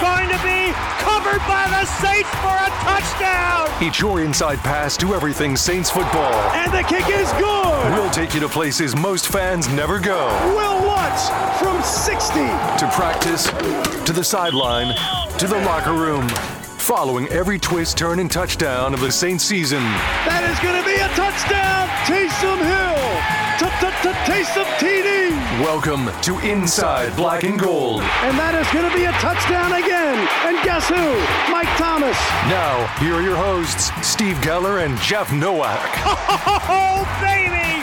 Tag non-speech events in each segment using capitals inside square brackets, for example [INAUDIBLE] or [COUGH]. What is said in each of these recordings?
Going to be covered by the Saints for a touchdown. It's your inside pass to everything Saints football. And the kick is good. We'll take you to places most fans never go. Wil Lutz from 60. To practice, to the sideline, to the locker room. Following every twist, turn, and touchdown of the Saints season. That is going to be a touchdown. Taysom Hill. Taysom TD. Welcome to Inside Black and Gold. And that is going to be a touchdown again. And guess who? Mike Thomas. Now, here are your hosts, Steve Geller and Jeff Nowak. [LAUGHS] Oh, baby!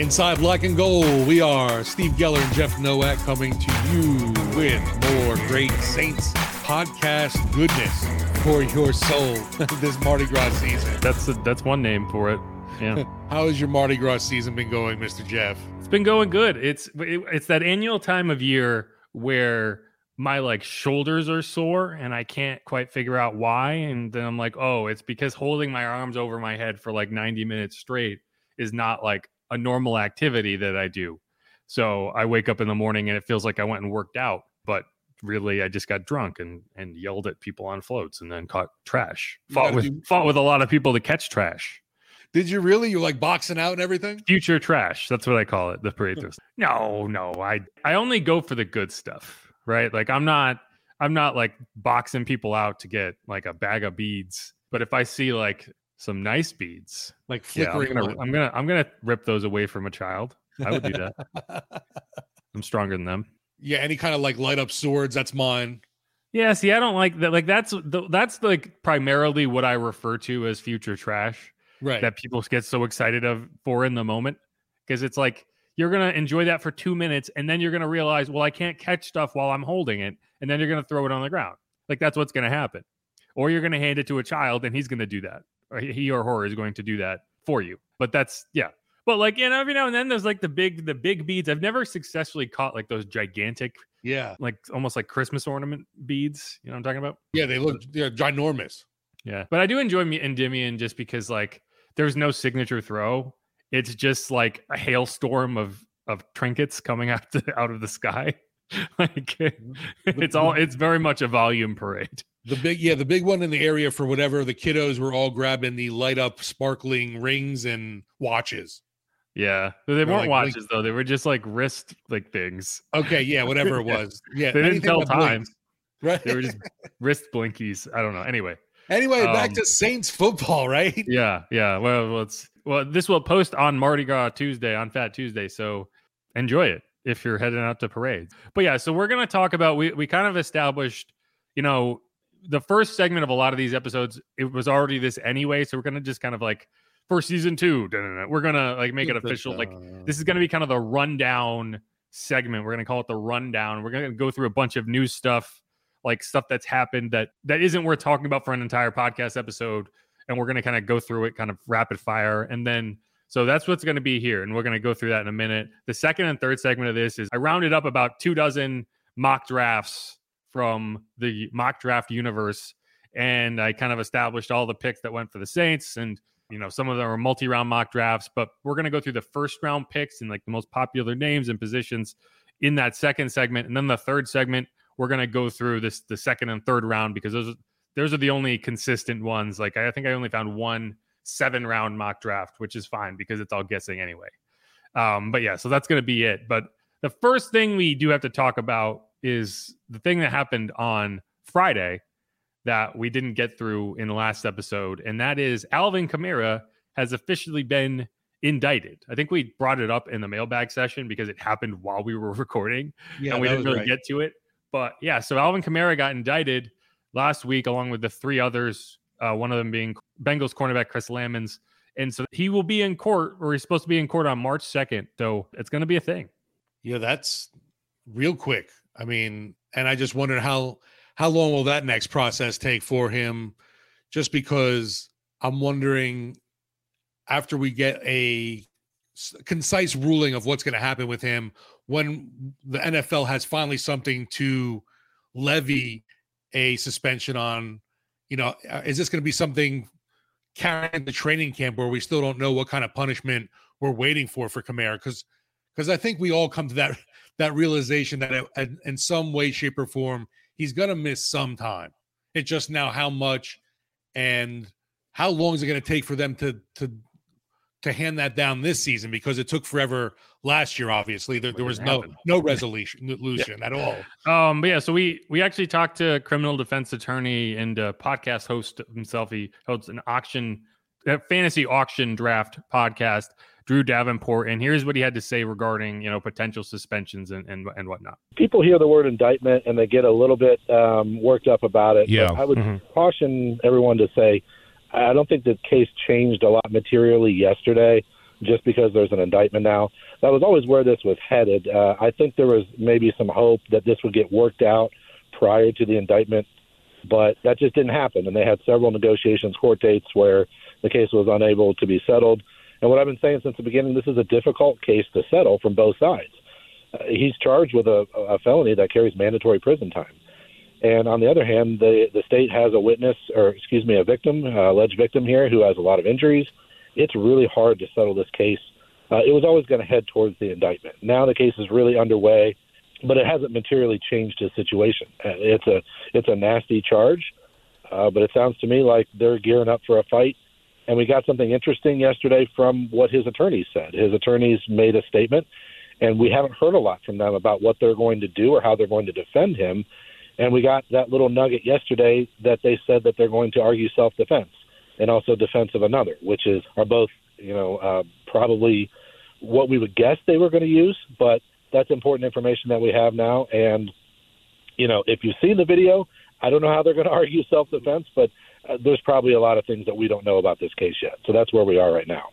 Inside Black and Gold, we are Steve Geller and Jeff Nowak coming to you with more great Saints podcast goodness for your soul [LAUGHS] this Mardi Gras season. That's a, that's one name for it. Yeah. [LAUGHS] How has your Mardi Gras season been going, Mr. Jeff? Been going good. It's it, it's that annual time of year where my like shoulders are sore and I can't quite figure out why. And then I'm like, oh, it's because holding my arms over my head for like 90 minutes straight is not like a normal activity that I do. So I wake up in the morning and it feels like I went and worked out, but really I just got drunk and and yelled at people on floats and then caught trash. Fought with fought with a lot of people to catch trash. Did you really? You're like boxing out and everything? Future trash. That's what I call it. The parade hmm. throws. No, no. I I only go for the good stuff, right? Like I'm not I'm not like boxing people out to get like a bag of beads. But if I see like some nice beads, Like yeah, I'm flickering. gonna. I'm gonna I'm gonna rip those away from a child. I would do that. [LAUGHS] I'm stronger than them. yeah, any kind of like light up swords, that's mine. Yeah, see, I don't like that. Like that's the, that's like primarily what I refer to as future trash. Right. that people get so excited of for in the moment because it's like you're gonna enjoy that for two minutes and then you're gonna realize well i can't catch stuff while i'm holding it and then you're gonna throw it on the ground. Like that's what's gonna happen. Or you're gonna hand it to a child and he's gonna do that. Or he or her is going to do that for you. But that's yeah. But like you know every now and then there's like the big the big beads. I've never successfully caught like those gigantic yeah. like almost like christmas ornament beads. You know what i'm talking about? Yeah, they look they're ginormous. yeah, but I do enjoy me Endymion just because like there's no signature throw. It's just like a hailstorm of of trinkets coming [LAUGHS] out the, out of the sky. [LAUGHS] like it's all it's very much a volume parade. The big, yeah, the big one in the area for whatever the kiddos were all grabbing the light up, sparkling rings and watches. Yeah, they weren't like watches though. They were just like wrist like things. Okay, yeah, whatever it [LAUGHS] was. Yeah, They didn't tell time. blinked. Right. They were just wrist blinkies. I don't know. Anyway, anyway, back um, to Saints football, right? yeah, yeah. Well, it's well. This will post on Mardi Gras Tuesday, on Fat Tuesday. So enjoy it if you're heading out to parades. But yeah, so we're gonna talk about we we kind of established, you know, the first segment of a lot of these episodes. It was already this anyway, so we're gonna just kind of like for season two, we're gonna like make it official. Like this is gonna be kind of the rundown segment. We're gonna call it the rundown. We're gonna go through a bunch of new stuff, like stuff that's happened that that isn't worth talking about for an entire podcast episode. And we're gonna kind of go through it kind of rapid fire. And then So that's what's going to be here. And we're going to go through that in a minute. The second and third segment of this is I rounded up about two dozen mock drafts from the mock draft universe. And I kind of established all the picks that went for the Saints. And, you know, some of them are multi round mock drafts, but we're going to go through the first round picks and like the most popular names and positions in that second segment. And then the third segment, we're going to go through this, the second and third round, because those, those are the only consistent ones. Like I think I only found one seven round mock draft, which is fine because it's all guessing anyway. Um, but yeah, so that's going to be it. But the first thing we do have to talk about is the thing that happened on Friday that we didn't get through in the last episode, and that is Alvin Kamara has officially been indicted. I think we brought it up in the mailbag session because it happened while we were [LAUGHS] recording yeah, and we didn't really right. get to it. But yeah, so Alvin Kamara got indicted last week along with the three others uh, one of them being Bengals cornerback Chris Lammons. And so he will be in court, or he's supposed to be in court on March 2nd. So it's going to be a thing. Yeah, that's real quick. I mean, and I just wondered how how long will that next process take for him? Just because I'm wondering after we get a concise ruling of what's going to happen with him when the NFL has finally something to levy a suspension on you know, uh, is this going to be something carrying the training camp where we still don't know what kind of punishment we're waiting for for Kamara? Because because I think we all come to that that realization that in some way, shape, or form, he's going to miss some time. It's just now how much and how long is it going to take for them to to to hand that down this season because it took forever last year. Obviously, there, there was no no [LAUGHS] resolution yeah. at all. Um, but yeah, so we we actually talked to a criminal defense attorney and a podcast host himself. He hosts an auction, a fantasy auction draft podcast. Drew Davenport, and here's what he had to say regarding you know potential suspensions and and, and whatnot. People hear the word indictment and they get a little bit um, worked up about it. Yeah, I would mm-hmm. caution everyone to say I don't think the case changed a lot materially yesterday just because there's an indictment now. That was always where this was headed. Uh, I think there was maybe some hope that this would get worked out prior to the indictment, but that just didn't happen. And they had several negotiations, court dates where the case was unable to be settled. And what I've been saying since the beginning, this is a difficult case to settle from both sides. Uh, he's charged with a, a felony that carries mandatory prison time. And on the other hand, the the state has a witness, or excuse me, a victim, uh, alleged victim here, who has a lot of injuries. It's really hard to settle this case. Uh, it was always going to head towards the indictment. Now the case is really underway, but it hasn't materially changed his situation. Uh, it's a it's a nasty charge, uh, but it sounds to me like they're gearing up for a fight. And we got something interesting yesterday from what his attorneys said. His attorneys made a statement, and we haven't heard a lot from them about what they're going to do or how they're going to defend him. And we got that little nugget yesterday that they said that they're going to argue self defense and also defense of another, which is are both you know uh, probably what we would guess they were going to use, but that's important information that we have now. And you know, if you've seen the video, I don't know how they're going [LAUGHS] to argue self defense, but uh, there's probably a lot of things that we don't know about this case yet. So that's where we are right now.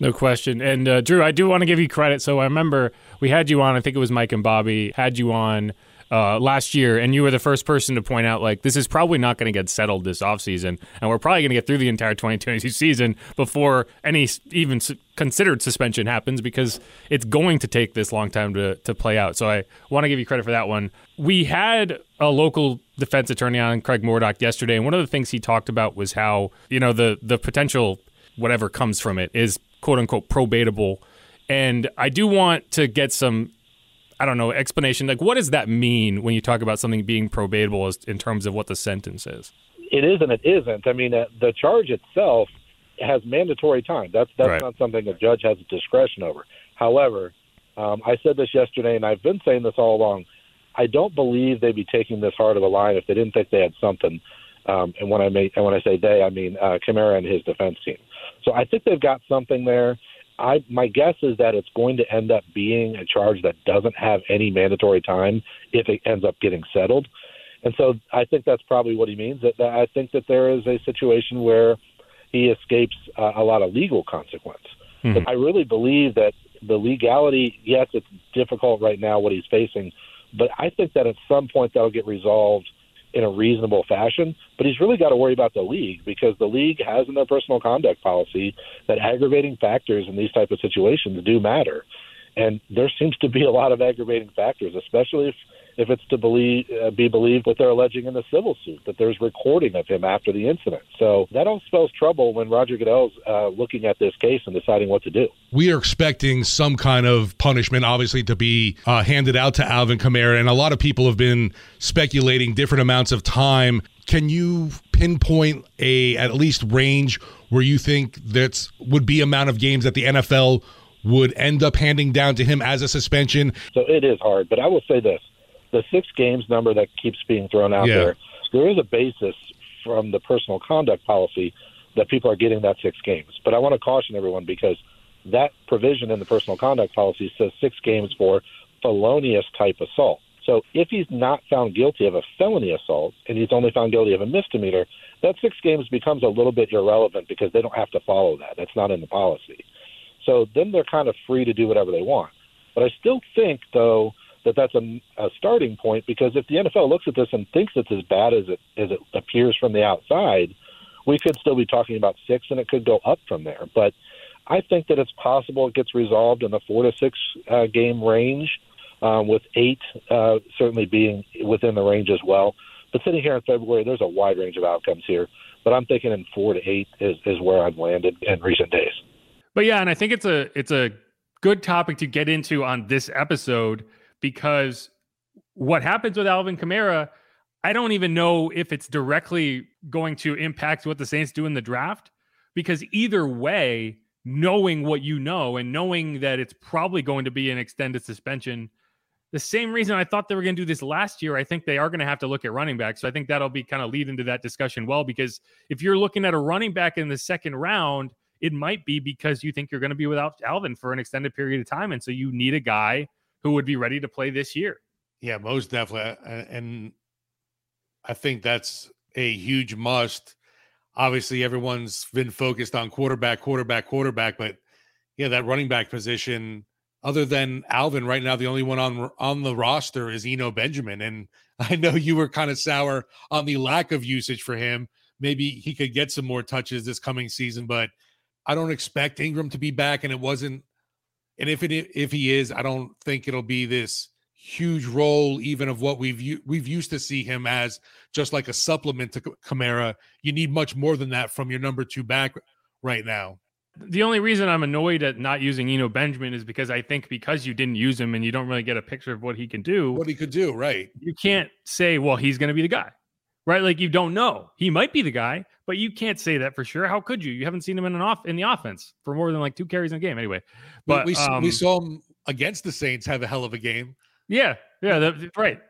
No question. And uh, Drew, I do want to give you credit. So I remember we had you on. I think it was Mike and Bobby had you on uh, last year, and you were the first person to point out like this is probably not going to get settled this offseason, and we're probably going to get through the entire [LAUGHS] 2022 season before any even considered suspension happens because it's going to take this long time to to play out. So I want to give you credit for that one. We had a local defense attorney on Craig Mordock yesterday, and one of the things he talked about was how you know the the potential whatever comes from it is quote unquote probatable. And I do want to get some I don't know, explanation. Like, what does that mean when you talk about something being probatable as, in terms of what the sentence is? It is and it isn't. I mean, uh, the charge itself has mandatory time. That's that's right. not something a judge has discretion over. However, um, I said this yesterday, and I've been saying this all along. I don't believe they'd be taking this hard of a line if they didn't think they had something. Um, and when I make, and when I say they, I mean uh, Kamara and his defense team. So I think they've got something there. I my guess is that it's going to end up being a charge that doesn't have any mandatory time if it ends up getting settled. And so I think that's probably what he means. That, that I think that there is a situation where he escapes uh, a lot of legal consequence. Mm-hmm. But I really believe that the legality, yes, it's difficult right now what he's facing, but I think that at some point that'll get resolved in a reasonable fashion. But he's really got to worry about the league because the league has in their personal conduct policy that aggravating factors in these type of situations do matter. And there seems to be a lot of aggravating factors, especially if if it's to believe uh, be believed what they're alleging in the civil suit that there's recording of him after the incident. So that all spells trouble when Roger Goodell's uh, looking at this case and deciding what to do. We are expecting some kind of punishment, obviously, to be uh, handed out to Alvin Kamara, and a lot of people have been speculating different amounts of time. Can you pinpoint a at least range where you think that would be amount of games that the NFL would end up handing down to him as a suspension? So it is hard, but I will say this the six games number that keeps being thrown out yeah. there, there is a basis from the personal conduct policy that people are getting that six games. But I want to caution everyone because that provision in the personal conduct policy says six games for felonious type assault. So if he's not found guilty of a felony assault and he's only found guilty of a misdemeanor, that six games becomes a little bit irrelevant because they don't have to follow that. That's not in the policy. So then they're kind of free to do whatever they want. But I still think, though, that that's a, a starting point because if the NFL looks at this and thinks it's as bad as it as it appears from the outside, we could still be talking about six, and it could go up from there. But I think that it's possible it gets resolved in the four to six uh, game range, um, with eight uh, certainly being within the range as well. But sitting here in February, there's a wide range of outcomes here. But I'm thinking in four to eight is, is where I've landed in recent days. But yeah, and I think it's a it's a good topic to get into on this episode because what happens with Alvin Kamara, I don't even know if it's directly going to impact what the Saints do in the draft. Because either way, knowing what you know and knowing that it's probably going to be an extended suspension, the same reason I thought they were going to do this last year, I think they are going to have to look at running back. So I think that'll be kind of lead into that discussion well, because if you're looking at a running back in the second round, it might be because you think you're going to be without Alvin for an extended period of time. And so you need a guy who would be ready to play this year. Yeah, most definitely. And I think that's a huge must. Obviously, everyone's been focused on quarterback, quarterback, quarterback, but yeah, that running back position, other than Alvin, right now the only one on on the roster is Eno Benjamin. And [LAUGHS] I know you were kind of sour on the lack of usage for him. Maybe he could get some more touches this coming season, but I don't expect Ingram to be back. And it wasn't and if it if he is, I don't think it'll be this huge role even of what we've we've used to see him as just like a supplement to Kamara. You need much more than that from your number 2 back right now. The only reason I'm annoyed at not using Eno Benjamin is because I think because you didn't use him and you don't really get a picture of what he can do. What he could do, right? You can't say, well, he's going to be the guy right? Like you don't know. He might be the guy, but you can't say that for sure. How could you? You haven't seen him in an off in the offense for more than like two carries in a game, anyway. But we, um, we saw him against the Saints have a hell of a game. Yeah, yeah, that, right.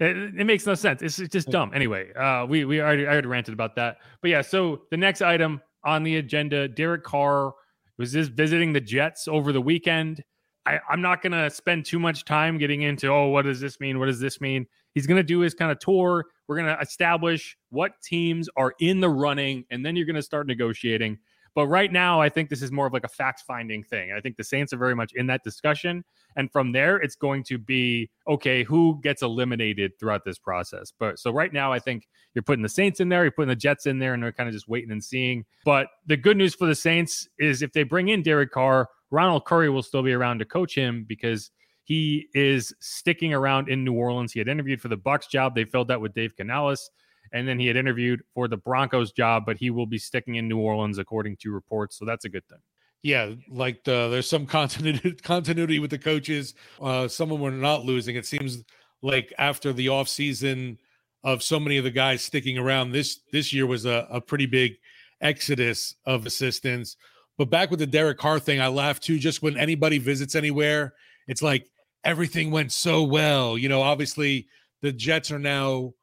It, it, makes no sense. It's just dumb. Anyway, uh, we we already I already ranted about that. But yeah, so the next item on the agenda, Derek Carr was just visiting the Jets over the weekend. I, I'm not gonna spend too much time getting into oh, what does this mean? What does this mean? He's gonna do his kind of tour we're going to establish what teams are in the running, and then you're going to start negotiating. But right now, I think this is more of like a fact finding thing. I think the Saints are very much in that discussion. And from there, it's going to be okay, who gets eliminated throughout this process. But so right now, I think you're putting the Saints in there, you're putting the Jets in there, and they're kind of just waiting and seeing. But the good news for the Saints is if they bring in Derek Carr, Ronald Curry will still be around to coach him because he is sticking around in New Orleans. He had interviewed for the Bucks job. They filled that with Dave Canales. And then he had interviewed for the Broncos job, but he will be sticking in New Orleans according to reports. So that's a good thing. Yeah, like the, there's some [LAUGHS] continuity continuity with the coaches. Uh, some of them are not losing. It seems like after the offseason of so many of the guys sticking around, this this year was a, a pretty big exodus of assistants. But back with the Derek Carr thing, I laugh too. Just when anybody visits anywhere, it's like everything went so well. You know, obviously the Jets are now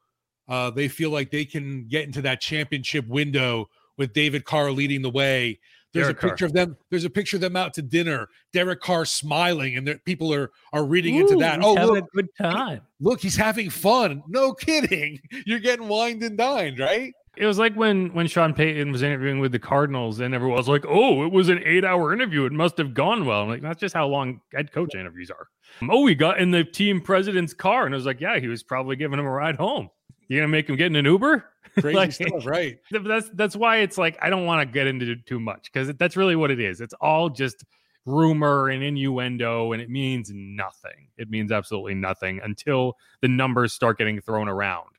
uh, they feel like they can get into that championship window with David Carr leading the way. There's Derek a picture Carr. of them. There's a picture of them out to dinner. Derek Carr smiling, and people are are reading Ooh, into that. Oh, look, a good time. Look, he's having fun. No kidding. [LAUGHS] You're getting wined and dined, right? It was like when when Sean Payton was interviewing with the Cardinals, and everyone was like, "Oh, it was an eight-hour interview. It must have gone well." I'm like, "That's just how long head coach interviews are." Um, oh, we got in the team president's car, and I was like, "Yeah, he was probably giving him a ride home." You're gonna make him get in an Uber? [LAUGHS] Crazy like, stuff, right? [LAUGHS] That's that's why it's like I don't want to get into too much because that's really what it is. It's all just rumor and innuendo, and it means nothing. It means absolutely nothing until the numbers start getting thrown around.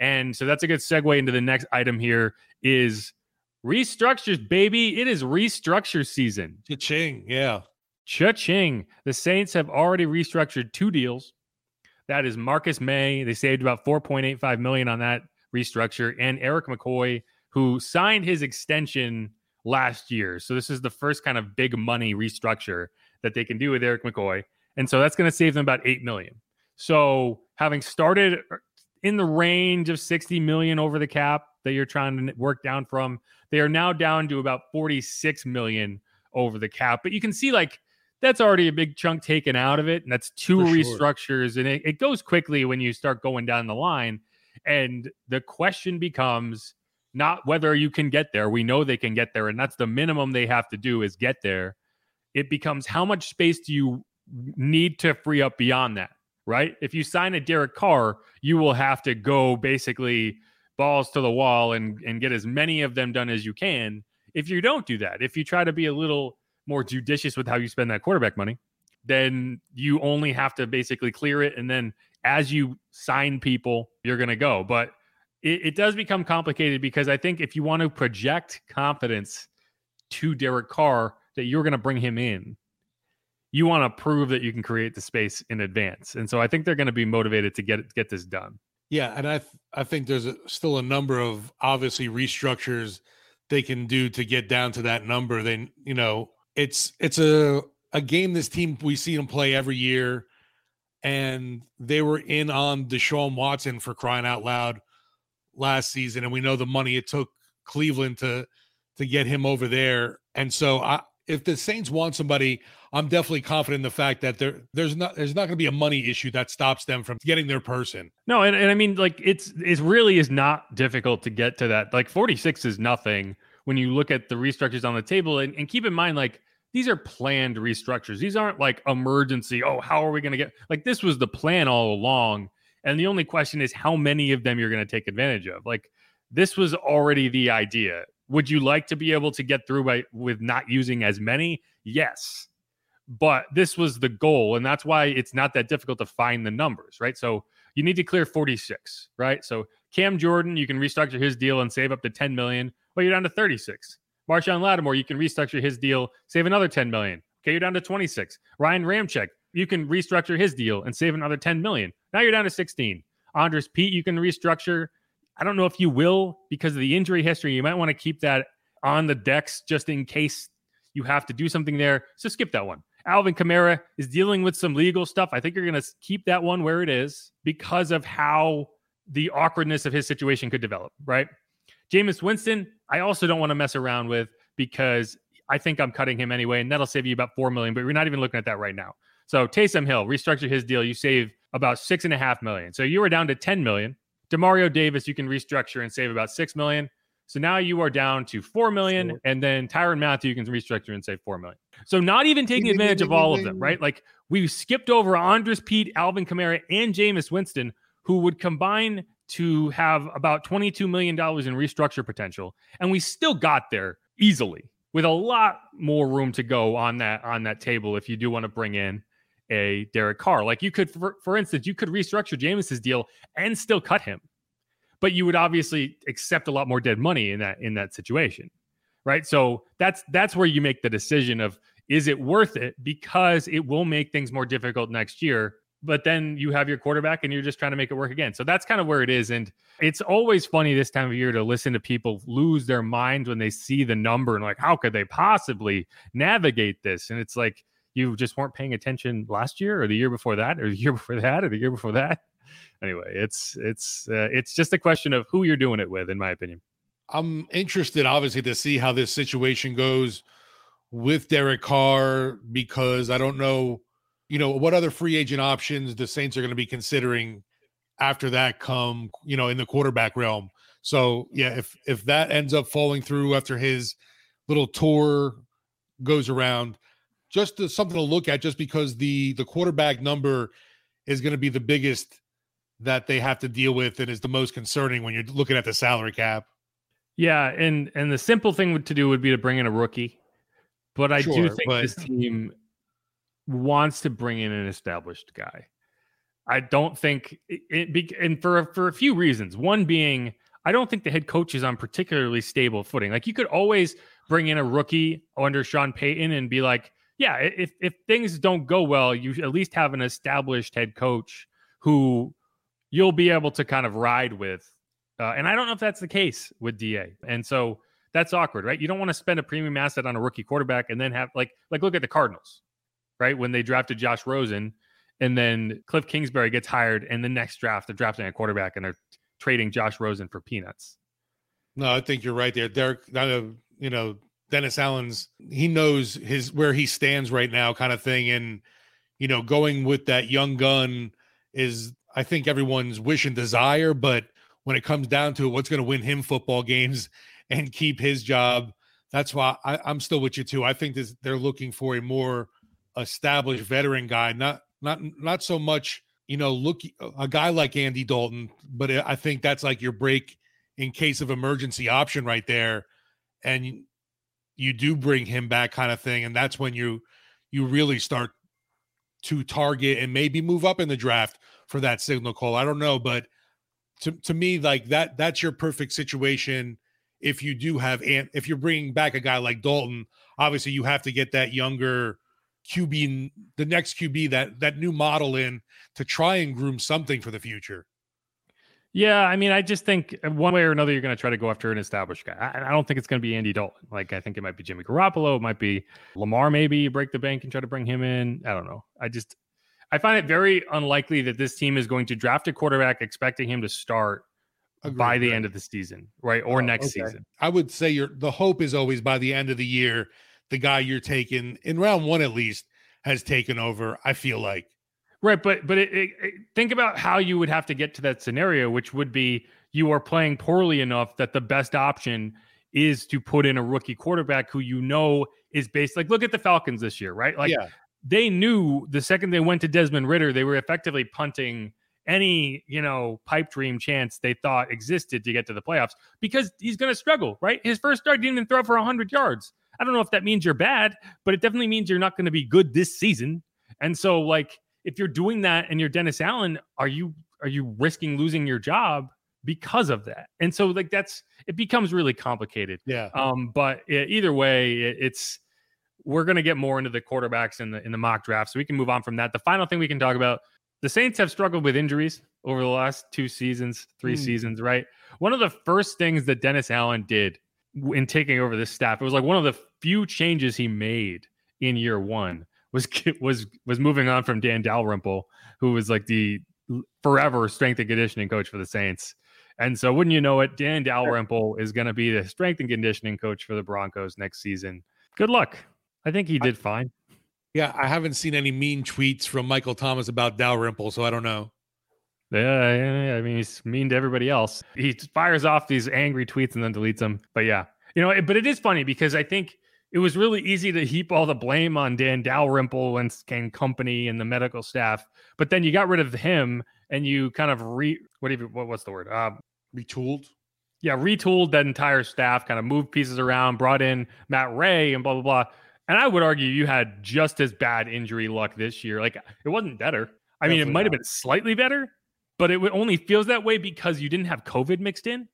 And so that's a good segue into the next item here is restructures, baby. It is restructure season. Cha-ching, yeah. Cha-ching. The Saints have already restructured two deals. That is Marcus Maye. They saved about 4.85 million on that restructure, and Erik McCoy, who signed his extension last year. So this is the first kind of big money restructure that they can do with Erik McCoy. And so that's going to save them about 8 million. So having started in the range of 60 million over the cap that you're trying to work down from, they are now down to about 46 million over the cap. But you can see like that's already a big chunk taken out of it. And that's two For restructures. Sure. And it, it goes quickly when you start going down the line. And the question becomes not whether you can get there. We know they can get there, and that's the minimum they have to do is get there. It becomes how much space do you need to free up beyond that, right? If you sign a Derek Carr, you will have to go basically balls to the wall and and get as many of them done as you can. If you don't do that, if you try to be a little more judicious with how you spend that quarterback money, then you only have to basically clear it and then as you sign people, you're going to go. But it, it, does become complicated because I think if you want to project confidence to Derek Carr that you're going to bring him in, you want to prove that you can create the space in advance. And so I think they're going to be motivated to get get this done. Yeah, and I th- I think there's a, still a number of obviously restructures they can do to get down to that number. Then you know it's it's a a game this team we see them play every year and they were in on Deshaun Watson for crying out loud last season, and we know the money it took Cleveland to to get him over there. And so, I, if the Saints want somebody, I'm definitely confident in the fact that there there's not there's not going to be a money issue that stops them from getting their person. No, and, and I mean like it's it really is not difficult to get to that. Like 46 is nothing when you look at the restructures on the table, and, and keep in mind like these are planned restructures. These aren't like emergency. Oh, how are we going to get like this was the plan all along. And the only question is how many of them you're going to take advantage of. Like this was already the idea. Would you like to be able to get through by with not using as many? Yes. But this was the goal and that's why it's not that difficult to find the numbers, right? So you need to clear 46, right? So Cam Jordan, you can restructure his deal and save up to 10 million, but you're down to 36. Marshon Lattimore, you can restructure his deal, save another 10 million. Okay, you're down to 26. Ryan Ramczyk, you can restructure his deal and save another 10 million. Now you're down to 16. Andrus Peat, you can restructure. I don't know if you will because of the injury history. You might want to keep that on the decks just in case you have to do something there. So skip that one. Alvin Kamara is dealing with some legal stuff. I think you're going to keep that one where it is because of how the awkwardness of his situation could develop, right? Jameis Winston, I also don't want to mess around with because I think I'm cutting him anyway, and that'll save you about four million. But we're not even looking at that right now. So Taysom Hill restructure his deal. You save about six and a half million. So you were down to 10 million. Demario Davis, you can restructure and save about six million. So now you are down to four million, sure. and then Tyrann Mathieu you can restructure and save four million. So not even taking advantage of all of them, right? Like we skipped over Andrus Peat, Alvin Kamara, and Jameis Winston, who would combine to have about $22 million in restructure potential. And we still got there easily with a lot more room to go on that on that table if you do want to bring in a Derek Carr. Like you could, for, for instance, you could restructure Jameis's deal and still cut him, but you would obviously accept a lot more dead money in that in that situation, right? So that's that's where you make the decision of is it worth it because it will make things more difficult next year but then you have your quarterback and you're just trying to make it work again. So that's kind of where it is. And it's always funny this time of year to listen to people lose their minds when they see the number and like, how could they possibly navigate this? And it's like, you just weren't paying attention last year or the year before that or the [LAUGHS] year before that or the year before that. Anyway, it's it's uh, it's just a question of who you're doing it with, in my opinion. I'm interested, obviously, to see how this situation goes with Derek Carr because I don't know you know, what other free agent options the Saints are going to be considering after that come, you know, in the quarterback realm. So yeah, if if that ends up falling through after his little tour goes around, just to, something to look at, just because the the quarterback number is going to be the biggest that they have to deal with and is the most concerning when you're looking at the salary cap. Yeah, and and the simple thing to do would be to bring in a rookie, but I sure, do think but... this team wants to bring in an established guy. I don't think it, it and for for a few reasons. One being I don't think the head coach is on particularly stable footing. Like you could always bring in a rookie under Sean Payton and be like, yeah, if if things don't go well, you at least have an established head coach who you'll be able to kind of ride with. Uh, and I don't know if that's the case with Da. And so that's awkward, right? You don't want to spend a premium asset on a rookie quarterback and then have like like look at the Cardinals, right? When they drafted Josh Rosen and then Cliff Kingsbury gets hired and the next draft they're drafting a quarterback and they're trading Josh Rosen for peanuts. No, I think you're right there. Derek, Not a you know, Dennis Allen's he knows his where he stands right now, kind of thing. And you know, going with that young gun is I think everyone's wish and desire, but when it comes down to it, what's going to win him football games [LAUGHS] and keep his job, that's why I, am still with you too. I think this, they're looking for a more established veteran guy, not not not so much you know look a guy like Andy Dalton, but I think that's like your break in case of emergency option right there, and you do bring him back kind of thing and that's when you you really start to target and maybe move up in the draft for that signal call i don't know but to, to me like that that's your perfect situation if you do have and if you're bringing back a guy like dalton obviously you have to get that younger qb the next qb that that new model in to try and groom something for the future yeah, I mean, I just think uh, one way or another, you're going to try to go after an established guy. I, I don't think it's going to be Andy Dalton. Like, I think it might be Jimmy Garoppolo. It might be Lamar. Maybe you break the bank and try to bring him in. I don't know. I just, I find it very unlikely that this team is going to draft a quarterback expecting him to start Agreed, by the end of the season, right, or oh, next okay. season. I would say your the hope is always by the end of the year, the guy you're taking in round one at least has taken over. I feel like Right, but but it, it, it, think about how you would have to get to that scenario, which would be you are playing poorly enough that the best option is to put in a rookie quarterback who you know is based. Like, look at the Falcons this year, right? Like, yeah. they knew the second they went to Desmond Ridder, they were effectively punting any you know pipe dream chance they thought existed to get to the playoffs because he's going to struggle. Right, his first start didn't even throw for hundred yards. I don't know if that means you're bad, but it definitely means you're not going to be good this season. And so, like if you're doing that and you're Dennis Allen, are you are you risking losing your job because of that? And so like that's it becomes really complicated. Yeah. Um, but it, either way, it, it's we're going to get more into the quarterbacks in the in the mock draft, so we can move on from that. The final thing we can talk about: the Saints have struggled with injuries over the last two seasons, three mm. seasons. Right. One of the first things that Dennis Allen did in taking over this staff, it was like one of the few changes he made in year one was [LAUGHS] was was moving on from Dan Dalrymple, who was like the forever strength and conditioning coach for the Saints. And so, wouldn't you know it, Dan Dalrymple is going to be the strength and conditioning coach for the Broncos next season. Good luck. I think he did fine. Yeah, I haven't seen any mean tweets from Michael Thomas about Dalrymple, so I don't know. Yeah, I mean, he's mean to everybody else. He fires off these angry tweets and then deletes them. But yeah, you know, but it is funny because I think it was really easy to heap all the blame on Dan Dalrymple and, and company and the medical staff. But then you got rid of him and you kind of re what even what, what's the word? Uh, retooled. Yeah, retooled that entire staff, kind of moved pieces around, brought in Matt Ray and blah blah blah. And I would argue you had just as bad injury luck this year. Like it wasn't better. I Definitely mean, it might have been slightly better, but it only feels that way because you didn't have COVID mixed in.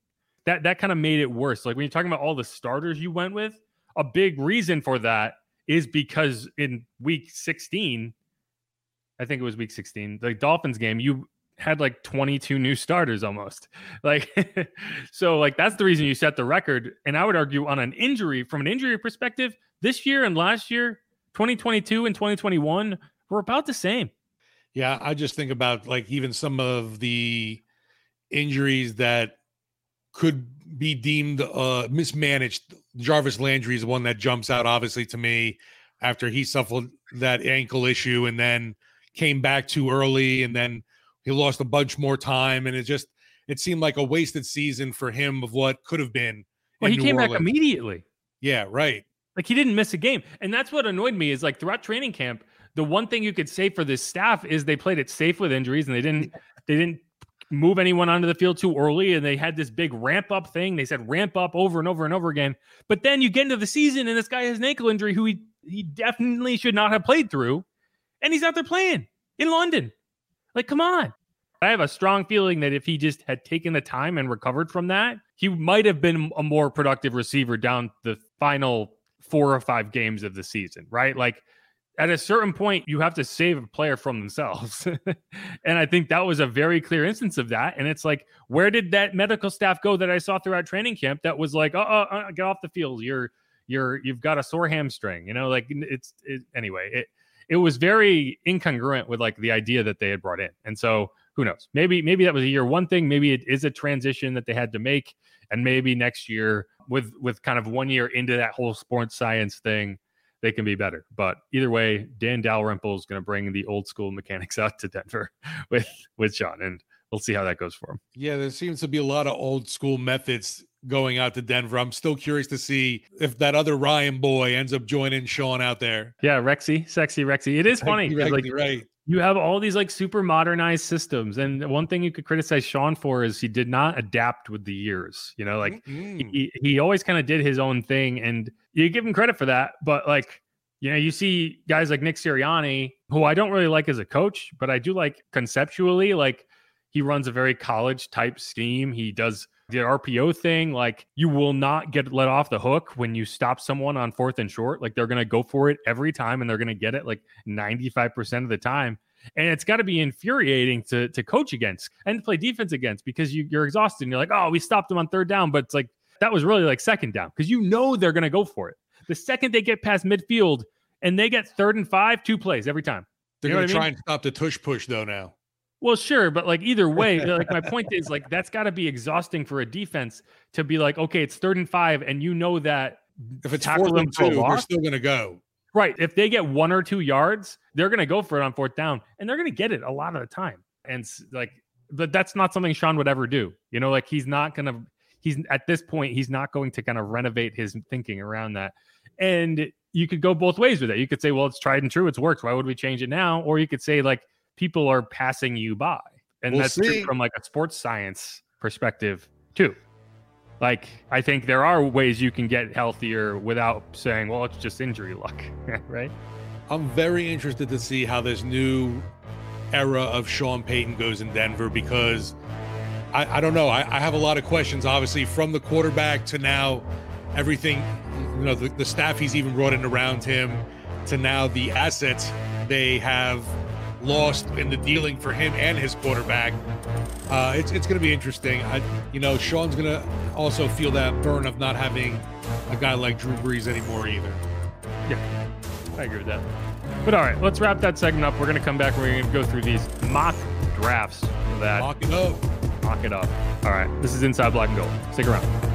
That that kind of made it worse. Like when you're talking about all the starters you went with, a big reason for that is because in week 16, I think it was week 16, the Dolphins game, you had like 22 new starters almost. [LAUGHS] Like, [LAUGHS] so like that's the reason you set the record. And I would argue on an injury, from an injury perspective, this year and last year, 2022 and 2021 were about the same. Yeah, I just think about like even some of the injuries that could be deemed uh, mismanaged. Jarvis Landry is the one that jumps out, obviously, to me after he suffered that ankle issue and then came back too early and then he lost a bunch more time. And it just, it seemed like a wasted season for him of what could have been. Well, he New came Orleans. back immediately. Yeah, right. Like he didn't miss a game. And that's what annoyed me is like throughout training camp, the one thing you could say for this staff is they played it safe with injuries and they didn't, they didn't move anyone onto the field too early. And they had this big ramp up thing. They said ramp up over and over and over again. But then you get into the season and this guy has an ankle injury who he, he definitely should not have played through. And he's out there playing in London. Like, come on. I have a strong feeling that if he just had taken the time and recovered from that, he might have been a more productive receiver down the final four or five games of the season, right? Like at a certain point, you have to save a player from themselves. [LAUGHS] and I think that was a very clear instance of that. And it's like, where did that medical staff go that I saw throughout training camp that was like, oh, uh, get off the field. You're, you're, you've got a sore hamstring, you know, like it's, it, anyway, it, it was very incongruent with like the idea that they had brought in. And so who knows? Maybe, maybe that was a year one thing. Maybe it is a transition that they had to make. And maybe next year with, with kind of one year into that whole sports science thing, they can be better. But either way, Dan Dalrymple is going to bring the old school mechanics [LAUGHS] out to Denver [LAUGHS] with with Sean, and we'll see how that goes for him. Yeah, there seems to be a lot of old school methods going out to Denver. I'm still curious to see if that other Ryan boy ends up joining Sean out there. Yeah, Rexy, sexy Rexy. It is funny. Rexy, like, right you have all these like super modernized systems and one thing you could criticize sean for is he did not adapt with the years you know like mm-hmm. he, he always kind of did his own thing and you give him credit for that but like you know you see guys like nick sirianni who i don't really like as a coach but i do like conceptually like he runs a very college type scheme he does the RPO thing, like you will not get let off the hook when you stop someone on fourth and short. Like they're going to go for it every time and they're going to get it like 95% of the time. And it's got to be infuriating to, to coach against and play defense against because you, you're exhausted and you're like, oh, we stopped them on third down. But it's like that was really like second down because you know they're going to go for it. The second they get past midfield and they get third and five, two plays every time. They're you know going to try mean? and stop the tush push though now. Well, sure, but like either way, [LAUGHS] like my point is like that's got to be exhausting for a defense to be like, okay, it's third and five, and you know that if it's fourth and two, they're still going to go. Right. If they get one or two yards, they're going to go for it on fourth down, and they're going to get it a lot of the time. And like, but that's not something Sean would ever do. You know, like he's not going to. He's at this point, he's not going to kind of renovate his thinking around that. And you could go both ways with it. You could say, well, it's tried and true. It's worked. Why would we change it now? Or you could say, like, people are passing you by. And we'll that's true from like a sports science perspective too. Like I think there are ways you can get healthier without saying, well, it's just injury luck, [LAUGHS] right? I'm very interested to see how this new era of Sean Payton goes in Denver because I, I don't know. I, I, have a lot of questions, obviously, from the quarterback to now everything, you know, the, the staff he's even brought in around him to now the assets they have lost in the dealing for him and his quarterback. Uh, it's it's going to be interesting. I, you know, Sean's going to also feel that burn of not having a guy like Drew Brees anymore either. Yeah, I agree with that. But all right, let's wrap that segment up. We're going to come back. And we're going to go through these mock drafts for that. Mock it up. Mock it up. All right, this is Inside Black and Gold. Stick around.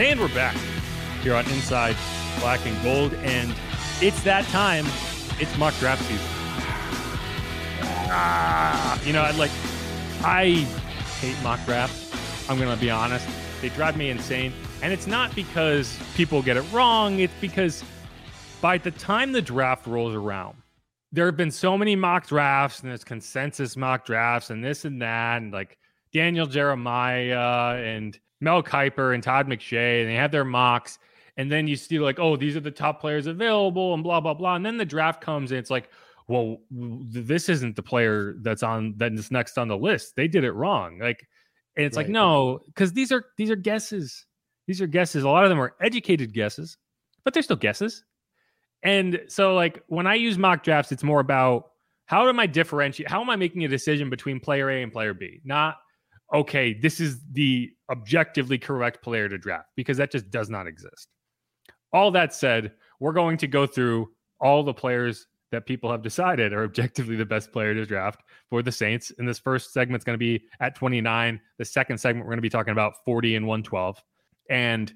And we're back here on Inside Black and Gold. And it's that time. It's mock draft season. Ah, you know, I like, I hate mock drafts. I'm going to be honest. They drive me insane. And it's not because people get it wrong, it's because by the time the draft rolls around, there have been so many mock drafts and there's consensus mock drafts and this and that, and like Daniel Jeremiah and Mel Kiper and Todd McShay, and they have their mocks. And then you see like, oh, these are the top players available, and blah blah blah. And then the draft comes, and it's like, well, this isn't the player that's on that's next on the list. They did it wrong. Like, and it's right. like, no, because these are these are guesses. These are guesses. A lot of them are educated guesses, but they're still guesses. And so, like, when I use mock drafts, it's more about how am I differentiate? How am I making a decision between player A and player B? Not okay, this is the objectively correct player to draft because that just does not exist. All that said, we're going to go through all the players that people have decided are objectively the best player to draft for the Saints. And this first segment is going to be at 29. The second segment, we're going to be talking about 40 and 112. And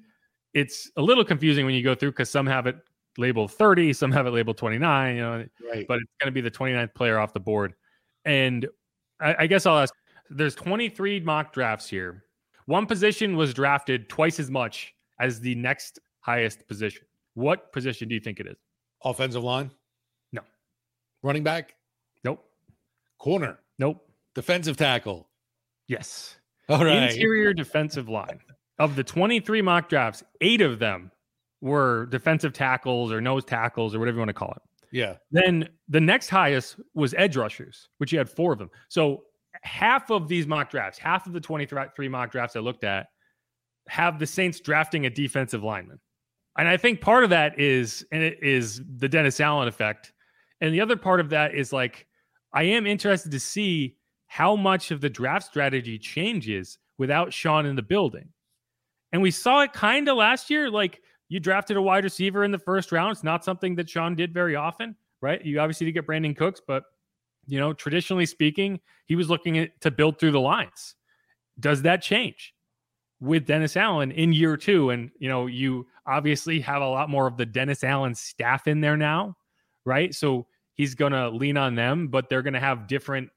it's a little confusing when you go through because some have it labeled 30, some have it labeled 29, you know, right. but it's going to be the 29th player off the board. And I, I guess I'll ask there's 23 mock drafts here. One position was drafted twice as much as the next highest position. What position do you think it is? Offensive line? No. Running back? Nope. Corner? Nope. Defensive tackle? Yes. All right. Interior defensive line. Of the 23 mock drafts, eight of them were defensive tackles or nose tackles or whatever you want to call it. Yeah. Then the next highest was edge rushers, which you had four of them. So half of these mock drafts, half of the 23 mock drafts I looked at, have the Saints drafting a defensive lineman. And I think part of that is and it is the Dennis Allen effect. And the other part of that is like I am interested to see how much of the draft strategy changes without Sean in the building. And we saw it kind of last year. Like you drafted a wide receiver in the first round. It's not something that Sean did very often, right? You obviously did get Brandin Cooks, but you know, traditionally speaking, he was looking at, to build through the lines. Does that change with Dennis Allen in year two? And, you know, you obviously have a lot more of the Dennis Allen staff in there now, right? So he's going to lean on them, but they're going to have different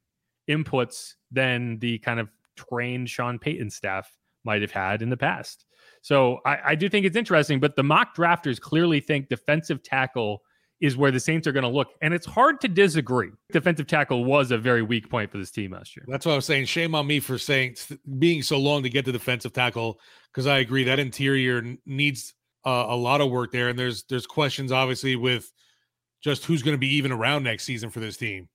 inputs than the kind of trained Sean Payton staff might have had in the past. So I, I do think it's interesting, but the mock drafters clearly think defensive tackle is where the Saints are going to look. And it's hard to disagree. Defensive tackle was a very weak point for this team last year. That's what I was saying. Shame on me for saying being so long to get to defensive tackle because I agree that interior needs uh, a lot of work there. And there's there's questions obviously with just who's going to be even around next season for this team.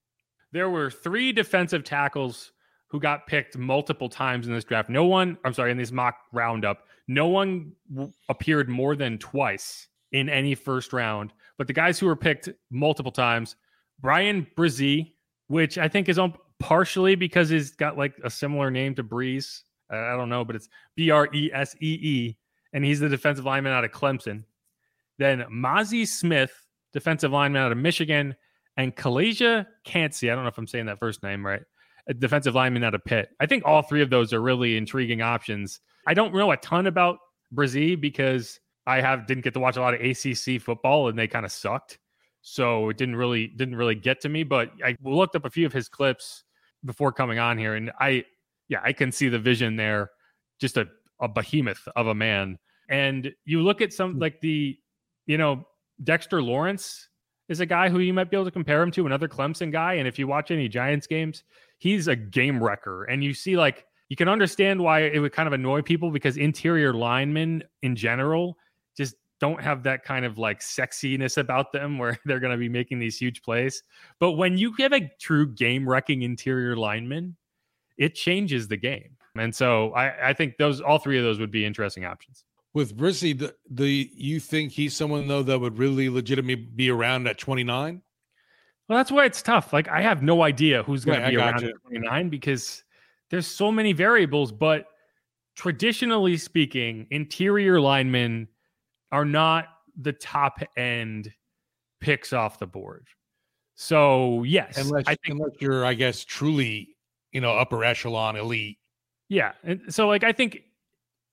There were three defensive tackles who got picked multiple times in this draft. No one, I'm sorry, in this mock roundup, no one w- appeared more than twice in any first round. But the guys who were picked multiple times, Bryan Bresee, which I think is on partially because he's got like a similar name to Brees. I don't know, but it's B R E S E E, and he's the defensive lineman out of Clemson. Then Mazi Smith, defensive lineman out of Michigan, and Calijah Kancey. I don't know if I'm saying that first name right. A defensive lineman out of Pitt. I think all three of those are really intriguing options. I don't know a ton about Bresee because I have didn't get to watch a lot of ACC football, and they kind of sucked. So it didn't really didn't really get to me. But I looked up a few of his clips before coming on here, and I yeah I can see the vision there. Just a a behemoth of a man. And you look at some like the you know Dexter Lawrence is a guy who you might be able to compare him to another Clemson guy. And if you watch any Giants games, he's a game wrecker. And you see like you can understand why it would kind of annoy people because interior linemen in general just don't have that kind of like sexiness about them [LAUGHS] where they're going to be making these huge plays. But when you have a true game wrecking interior lineman, it changes the game. And so I, I think those all three of those would be interesting options. With Bresee, the, the you think he's someone though that would really legitimately be around at 29? Well, that's why it's tough. Like I have no idea who's going right, to be around you. at 29 because there's so many variables. But traditionally speaking, interior linemen are not the top end picks off the board. So yes, unless, I think, unless you're, I guess, truly, you know, upper echelon elite. Yeah, and so like I think,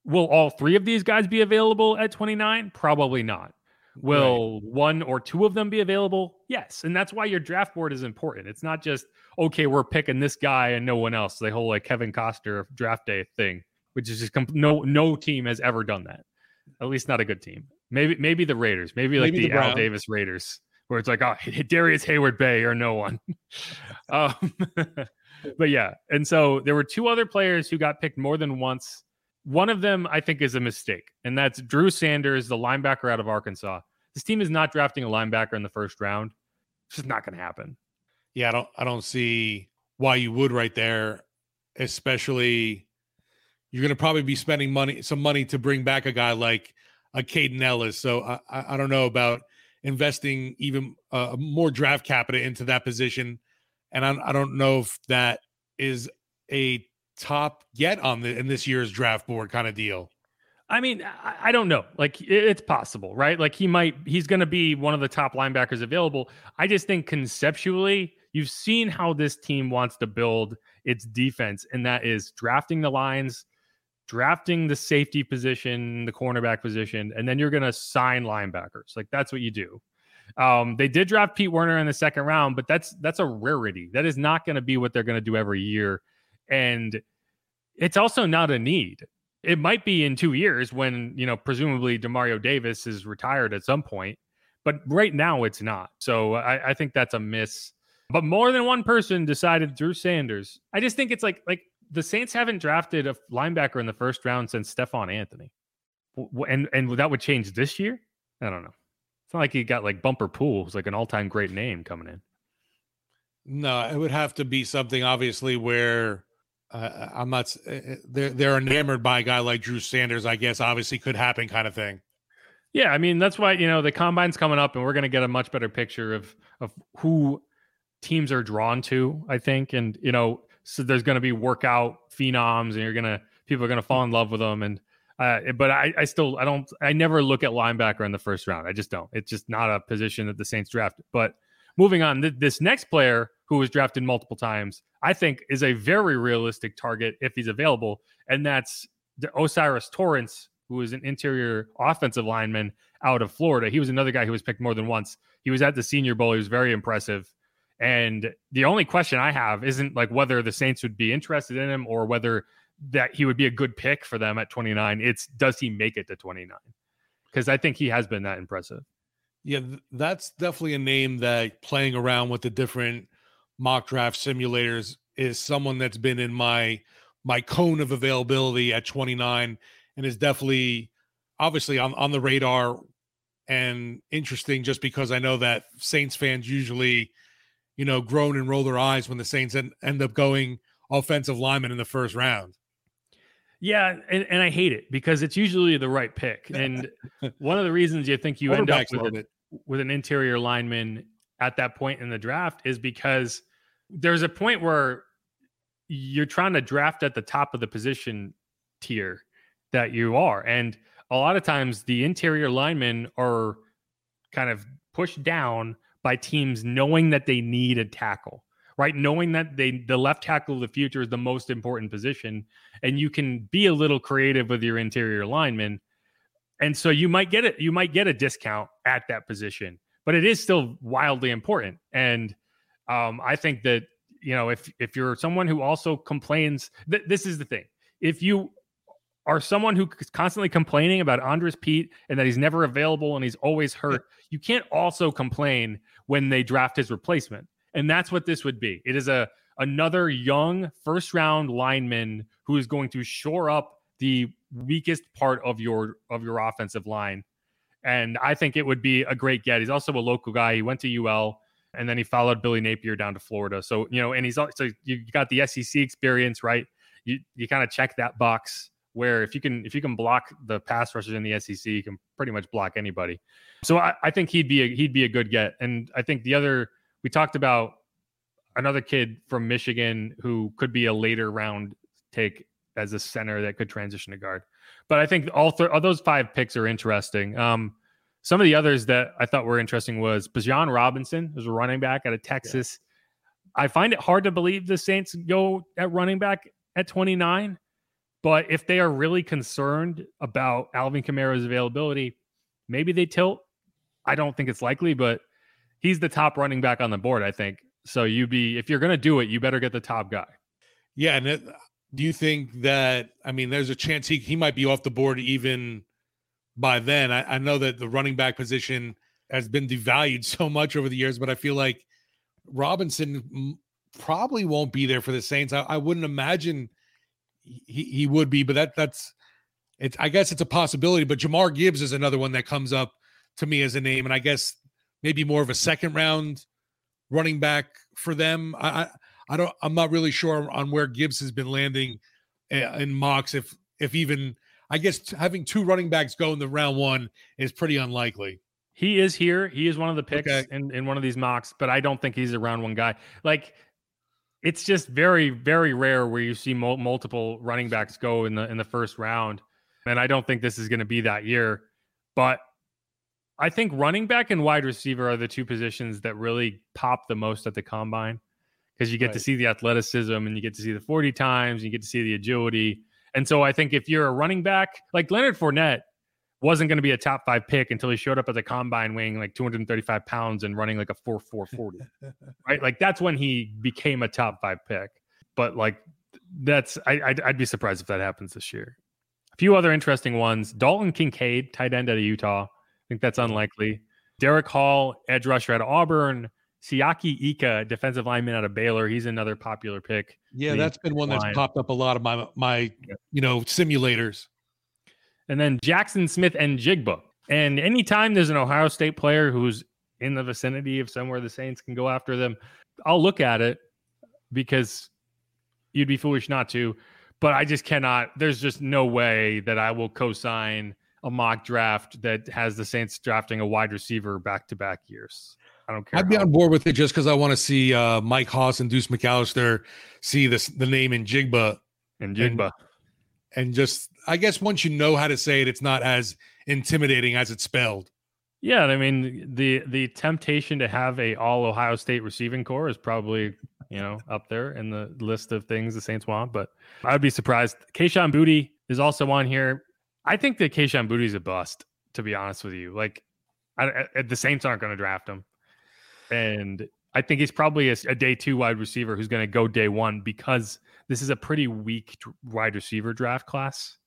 will all three of these guys be available at 29? Probably not. Will right. one or two of them be available? Yes, and that's why your draft board is important. It's not just okay, we're picking this guy and no one else. The whole like Kevin Costner draft day thing, which is just comp- no no team has ever done that. At least not a good team. Maybe maybe the Raiders. Maybe like maybe the, the Al Davis Raiders, where it's like, oh, [LAUGHS] Darrius Heyward-Bey or no one. [LAUGHS] um, [LAUGHS] but yeah, and so there were two other players who got picked more than once one of them I think is a mistake, and that's Drew Sanders, the linebacker out of Arkansas. This team is not drafting a linebacker in the first round. It's just not going to happen. Yeah, I don't I don't see why you would right there, especially you're going to probably be spending money some money to bring back a guy like a Kaden Elliss. So I, I don't know about investing even uh, more draft capital into that position, and I, I don't know if that is a top yet on the in this year's draft board kind of deal. I mean, I don't know. Like it's possible, right? Like he might he's going to be one of the top linebackers available. I just think conceptually, you've seen how this team wants to build its defense and that is drafting the lines, drafting the safety position, the cornerback position, and then you're going to sign linebackers. Like that's what you do. Um, they did draft Pete Werner in the second round, but that's that's a rarity. That is not going to be what they're going to do every year, and it's also not a need. It might be in two years when you know presumably Demario Davis is retired at some point, but right now it's not. So I, I think that's a miss. But more than one person decided Drew Sanders. I just think it's like like the Saints haven't drafted a linebacker in the first round since Stephone Anthony, and and that would change this year. I don't know. It's not like he got like Bumper Pool, who's like an all time great name coming in. No, it would have to be something obviously where uh, I'm not. Uh, they're they're enamored by a guy like Drew Sanders. I guess obviously could happen, kind of thing. Yeah, I mean that's why you know the combine's coming up, and we're going to get a much better picture of of who teams are drawn to. I think, and you know, so there's going to be workout phenoms, and you're gonna people are going to fall in love with them. And uh, but I, I still I don't I never look at linebacker in the first round. I just don't. It's just not a position that the Saints drafted. But moving on, th- this next player who was drafted multiple times, I think is a very realistic target if he's available, and that's O'Cyrus Torrence, who is an interior offensive lineman out of Florida. He was another guy who was picked more than once. He was at the Senior Bowl. He was very impressive. And the only question I have isn't like whether the Saints would be interested in him or whether that he would be a good pick for them at 29. It's does he make it to 29? Because I think he has been that impressive. Yeah, that's definitely a name that playing around with the different mock draft simulators is someone that's been in my my cone of availability at 29 and is definitely obviously on, on the radar and interesting just because I know that Saints fans usually, you know, groan and roll their eyes when the Saints end, end up going offensive lineman in the first round. Yeah, and, and I hate it because it's usually the right pick. [LAUGHS] And one of the reasons you think you end up with, a, with an interior lineman at that point in the draft is because there's a point where you're trying to draft at the top of the position tier that you are. And a lot of times the interior linemen are kind of pushed down by teams knowing that they need a tackle, right? Knowing that they the left tackle of the future is the most important position. And you can be a little creative with your interior linemen. And so you might get it, you might get a discount at that position, but it is still wildly important. And um, I think that you know if if you're someone who also complains, th- this is the thing. If you are someone who's constantly complaining about Andrus Peat and that he's never available and he's always hurt, you can't also complain when they draft his replacement. And that's what this would be. It is a another young first round lineman who is going to shore up the weakest part of your of your offensive line. And I think it would be a great get. He's also a local guy. He went to UL and then he followed Billy Napier down to Florida. So you know, and he's so you got the SEC experience, right? You you kind of check that box where if you can if you can block the pass rushers in the SEC, you can pretty much block anybody. So I, I think he'd be a, he'd be a good get. And I think the other we talked about another kid from Michigan who could be a later round take as a center that could transition to guard. But I think all, th- all those five picks are interesting. Um, some of the others that I thought were interesting was Bijan Robinson, who's a running back out of Texas. Yeah. I find it hard to believe the Saints go at running back at 29, but if they are really concerned about Alvin Kamara's availability, maybe they tilt. I don't think it's likely, but he's the top running back on the board, I think. So you be if you're going to do it, you better get the top guy. Yeah, and it, do you think that I mean there's a chance he he might be off the board even by then. I, I know that the running back position has been devalued [LAUGHS] so much over the years, but I feel like Robinson probably won't be there for the Saints. I, I wouldn't imagine he, he would be, but that that's it's I guess it's a possibility, but Jahmyr Gibbs is another one that comes up to me as a name, and I guess maybe more of a second round running back for them. I I, I don't I'm not really sure on where Gibbs has been landing eh, in mocks. If if even I guess having two running backs go in the round one is pretty unlikely. He is here. He is one of the picks okay. in, in one of these mocks, but I don't think he's a round one guy. Like it's just very, very rare where you see mul- multiple running backs go in the in the first round, and I don't think this is going to be that year. But I think running back and wide receiver are the two positions that really pop the most at the combine because you get right. to see the athleticism and you get to see the 40 times, and you get to see the agility. And so I think if you're a running back like Leonard Fournette, wasn't going to be a top five pick until he showed up at the combine weighing like 235 pounds and running like a 4 4 40. [LAUGHS] right. Like that's when he became a top five pick. But like that's, I, I'd, I'd, be surprised if that happens this year. A few other interesting ones Dalton Kincaid, tight end out of Utah. I think that's mm-hmm. unlikely. Derick Hall, edge rusher out of Auburn. Siaki Ika, defensive lineman out of Baylor. He's another popular pick. Yeah, that's been one that's popped up a lot of my my you know simulators and then Jaxon Smith-Njigba. And anytime there's an Ohio State player who's in the vicinity of somewhere the Saints can go after them, I'll look at it because you'd be foolish not to. But I just cannot, there's just no way that I will co sign a mock draft that has the Saints drafting a wide receiver back to back years. I don't care. I'd be on board with it just because I want to see uh, Mike Hoss and Deuce McAllister see this the name Njigba. And Jigba. And, and just I guess once you know how to say it, it's not as intimidating as it's spelled. Yeah, I mean the the temptation to have a all Ohio State receiving core is probably you know up there in the list of things the Saints want, but I would be surprised. Kayshon Boutte is also on here. I think that Kayshon Boutte is a bust, to be honest with you. Like, I, I, the Saints aren't going to draft him, and I think he's probably a, a day two wide receiver who's going to go day one because this is a pretty weak wide receiver draft class.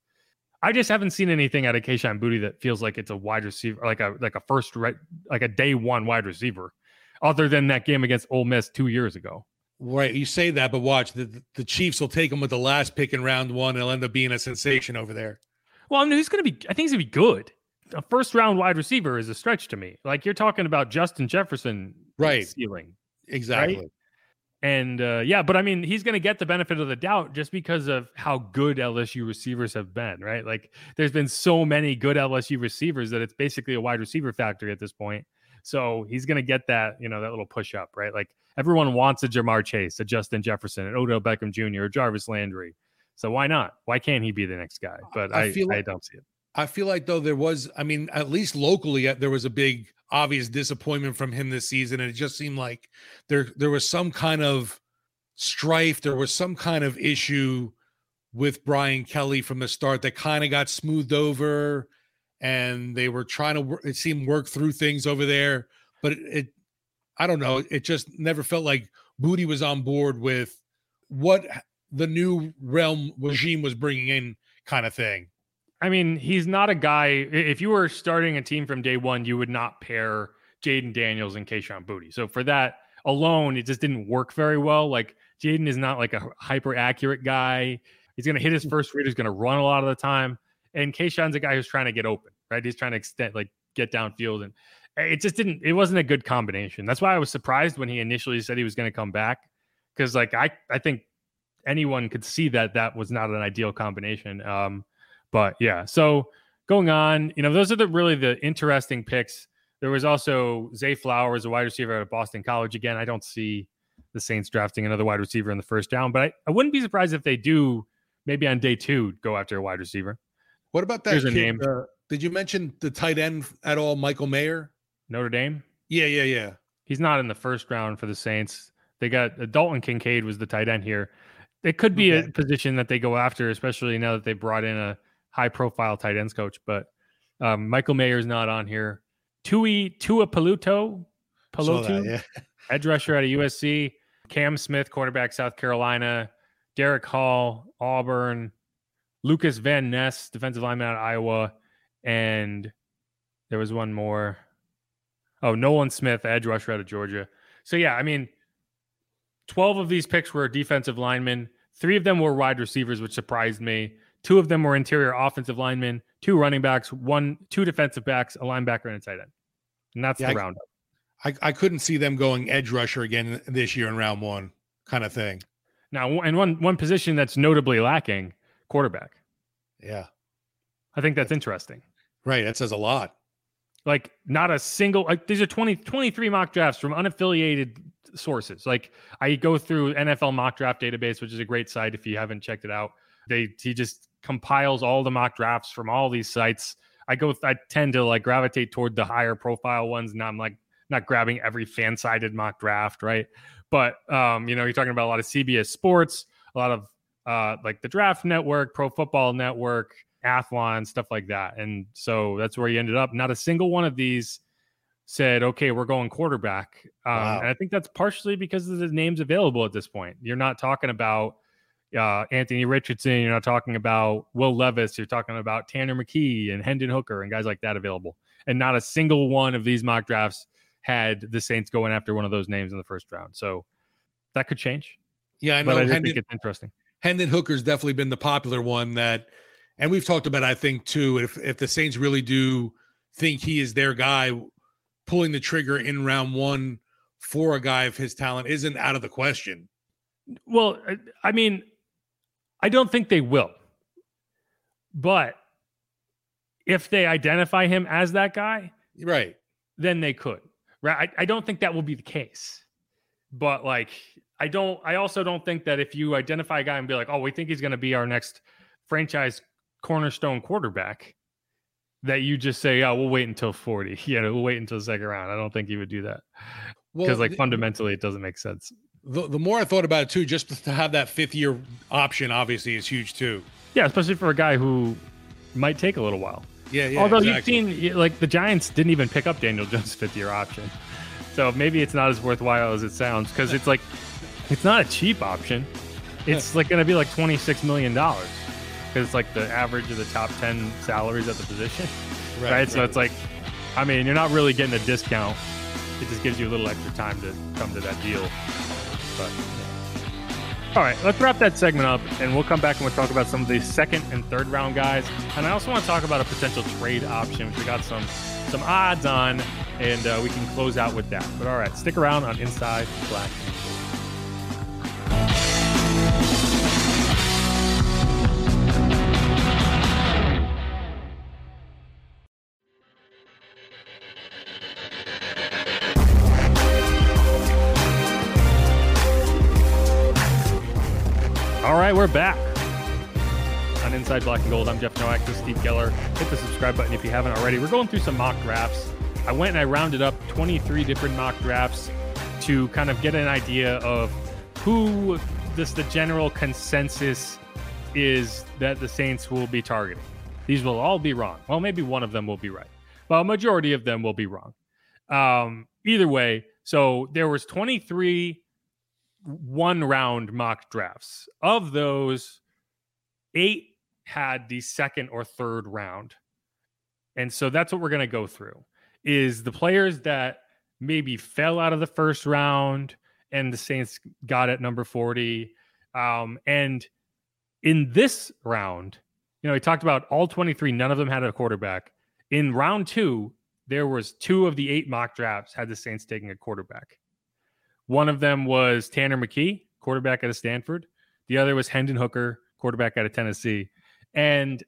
I just haven't seen anything out of Kayshon Boutte that feels like it's a wide receiver, like a like a first right, like a day one wide receiver, other than that game against Ole Miss two years ago. Right, you say that, but watch the the Chiefs will take him with the last pick in round one. And it'll end up being a sensation over there. Well, I mean, he's going to be. I think he's going to be good. A first round wide receiver is a stretch to me. Like you're talking about Justin Jefferson, right? Ceiling, exactly. Right? And uh, yeah, but I mean, he's going to get the benefit of the doubt just because of how good LSU receivers have been, right? Like, there's been so many good LSU receivers that it's basically a wide receiver factory at this point. So he's going to get that, you know, that little push up, right? Like, everyone wants a Ja'Marr Chase, a Justin Jefferson, an Odell Beckham Jr., or Jarvis Landry. So why not? Why can't he be the next guy? But I, I, I don't see it. I feel like though there was, I mean, at least locally, uh, there was a big obvious disappointment from him this season, and it just seemed like there there was some kind of strife. There was some kind of issue with Brian Kelly from the start that kind of got smoothed over, and they were trying to. It seemed work through things over there, but it, it I don't know. It just never felt like Boutte was on board with what the new realm regime was bringing in, kind of thing. I mean, he's not a guy. If you were starting a team from day one, you would not pair Jayden Daniels and Kayshon Boutte. So for that alone, it just didn't work very well. Like Jayden is not like a hyper accurate guy. He's going to hit his first read. He's going to run a lot of the time. And Kayshon's a guy who's trying to get open, right? He's trying to extend, like get downfield. And it just didn't, it wasn't a good combination. That's why I was surprised when he initially said he was going to come back. Cause like I, I think anyone could see that that was not an ideal combination. Um, but yeah, so going on, you know, those are the really the interesting picks. There was also Zay Flowers, a wide receiver at Boston College. Again, I don't see the Saints drafting another wide receiver in the first round, but I, I wouldn't be surprised if they do maybe on day two go after a wide receiver. What about that? Here's kid, a name. Uh, did you mention the tight end at all, Michael Mayer? Notre Dame? Yeah, yeah, yeah. He's not in the first round for the Saints. They got uh, Dalton Kincaid was the tight end here. It could be okay. a position that they go after, especially now that they brought in a high profile tight ends coach. But um, Michael Mayer's not on here. Tui Tua Paluto, Paluto, yeah. [LAUGHS] edge rusher out of USC. Cam Smith, quarterback, South Carolina. Derick Hall, Auburn. Lukas Van Ness, defensive lineman out of Iowa. And there was one more. Oh, Nolan Smith, edge rusher out of Georgia. So, yeah, I mean, 12 of these picks were defensive linemen. Three of them were wide receivers, which surprised me. Two of them were interior offensive linemen, two running backs, one, two defensive backs, a linebacker, and a tight end. And that's yeah, the I, roundup. I, I couldn't see them going edge rusher again this year in round one, kind of thing. Now, and one one position that's notably lacking, quarterback. Yeah, I think that's interesting. Right, that says a lot. Like, not a single. Like, these are 20, 23 mock drafts from unaffiliated sources. Like, I go through NFL mock draft database, which is a great site if you haven't checked it out. They he just compiles all the mock drafts from all these sites. I go, I tend to like gravitate toward the higher profile ones, and I'm like not grabbing every FanSided mock draft, right? But um, you know, you're talking about a lot of CBS Sports, a lot of uh, like the Draft Network, Pro Football Network, Athlon, stuff like that. And so that's where you ended up. Not a single one of these said, "Okay, we're going quarterback." Um, wow. And I think that's partially because of the names available at this point. You're not talking about uh, Anthony Richardson. You're not talking about Will Levis. You're talking about Tanner McKee and Hendon Hooker and guys like that available. And not a single one of these mock drafts had the Saints going after one of those names in the first round. So that could change. Yeah, I know. But I Hendon, think it's interesting. Hendon Hooker's definitely been the popular one that, and we've talked about. I think too. If if the Saints really do think he is their guy, pulling the trigger in round one for a guy of his talent isn't out of the question. Well, I mean, I don't think they will, but if they identify him as that guy, right, then they could. Right. I, I don't think that will be the case. But like, I don't, I also don't think that if you identify a guy and be like, oh, we think he's going to be our next franchise cornerstone quarterback, that you just say, oh, we'll wait until 40. [LAUGHS] Yeah, we'll wait until the second round. I don't think you would do that. Because, well, like, fundamentally, it doesn't make sense. The, the more I thought about it, too, just to have that fifth year option, obviously, is huge, too. Yeah, especially for a guy who might take a little while. Yeah, yeah. Although exactly. you've seen, like, the Giants didn't even pick up Daniel [LAUGHS] Jones' fifth year option. So maybe it's not as worthwhile as it sounds because it's like, it's not a cheap option. [LAUGHS] It's like going to be like $26 million because it's like the average of the top 10 salaries at the position. [LAUGHS] Right. right? So it's like, I mean, you're not really getting a discount. It just gives you a little extra time to come to that deal. But all right, let's wrap that segment up and we'll come back and we'll talk about some of the second and third round guys. And I also want to talk about a potential trade option, we got some some odds on, and uh, we can close out with that. But all right, stick around on Inside Black right, we're back on Inside Black and Gold. I'm Jeff Nowak. This is Steve Geller. Hit the subscribe button if you haven't already. We're going through some mock drafts. I went and I rounded up 23 different mock drafts to kind of get an idea of who this the general consensus is that the Saints will be targeting. These will all be wrong. Well, maybe one of them will be right, but a majority of them will be wrong. Um, either way, so there was 23 one round mock drafts. Of those, eight had the second or third round. And so that's what we're going to go through is the players that maybe fell out of the first round and the Saints got at number 40. Um, and in this round, you know, we talked about all 23, none of them had a quarterback. In round two, there was two of the eight mock drafts had the Saints taking a quarterback. One of them was Tanner McKee, quarterback out of Stanford. The other was Hendon Hooker, quarterback out of Tennessee. And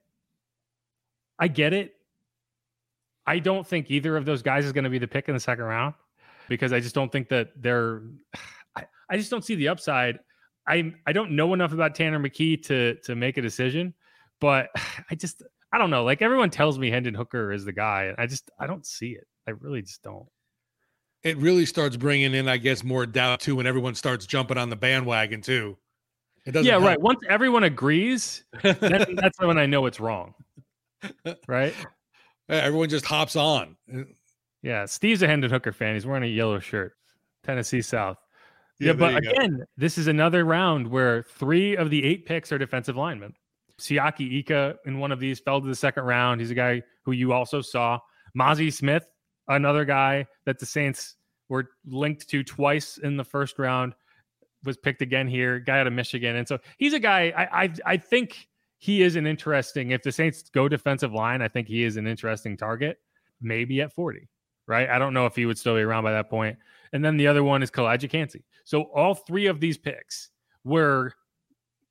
I get it. I don't think either of those guys is going to be the pick in the second round because I just don't think that they're. I, I just don't see the upside. I I don't know enough about Tanner McKee to to make a decision, but [SIGHS] I just I don't know. Like everyone tells me Hendon Hooker is the guy, I just I don't see it. I really just don't. It really starts bringing in, I guess, more doubt too when everyone starts jumping on the bandwagon too. It doesn't. Yeah, help. right. Once everyone agrees, [LAUGHS] that's when I know it's wrong. Right. Everyone just hops on. Yeah, Steve's a Hendon Hooker fan. He's wearing a yellow shirt. Tennessee South. Yeah, yeah but again, go. this is another round where three of the eight picks are defensive linemen. Siaki Ika in one of these fell to the second round. He's a guy who you also saw. Mazi Smith, another guy that the Saints were linked to twice in the first round was picked again here, guy out of Michigan, and so he's a guy I I, I think he is an interesting. If the Saints go defensive line, I think he is an interesting target. Maybe at 40, right? I don't know if he would still be around by that point. And then the other one is Calijah Kancey. So all three of these picks were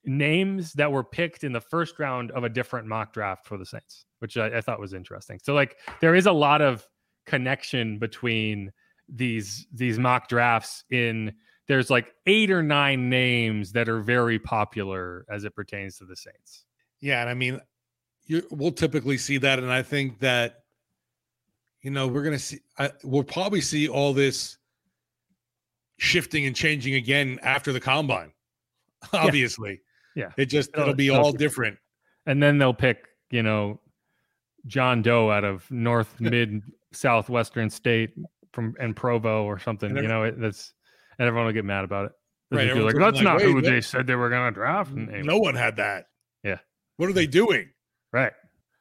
names that were picked in the first round of a different mock draft for the Saints, which I, I thought was interesting. So like there is a lot of connection between these these mock drafts in there's like eight or nine names that are very popular as it pertains to the Saints. Yeah, and I mean, you, we'll typically see that, and I think that you know we're gonna see. I, we'll probably see all this shifting and changing again after the combine. Obviously, yeah, it just it'll, it'll be it'll, all different. And then they'll pick, you know, John Doe out of North [LAUGHS] Mid Southwestern State from and Provo or something. And you know, it, that's and everyone will get mad about it. Right, like that's like, not who they said they were going to draft. And no one had that. Yeah. What are they doing? Right.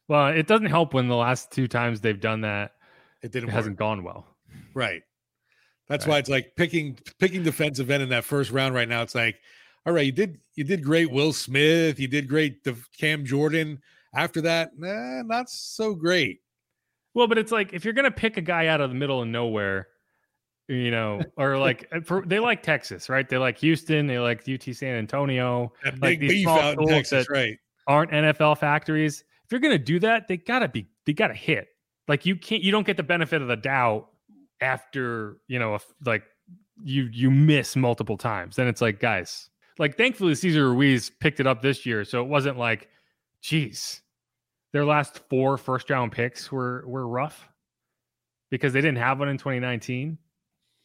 Well, it doesn't help when the last two times they've done that, it didn't. It hasn't gone well. Right. That's right. why it's like picking picking defensive end in that first round right now. It's like, all right, you did you did great, Will Smith. You did great, Cam Jordan. After that, nah, not so great. Well, but it's like if you're gonna pick a guy out of the middle of nowhere, you know, or like uh, for, they like Texas, right? They like Houston, they like UT San Antonio, that like these small schools Texas, that right? Aren't NFL factories. If you're gonna do that, they gotta be they gotta hit. Like you can't you don't get the benefit of the doubt after you know like you you miss multiple times. Then it's like guys, like thankfully Cesar Ruiz picked it up this year, so it wasn't like, geez, their last four first round picks were were rough because they didn't have one in 2019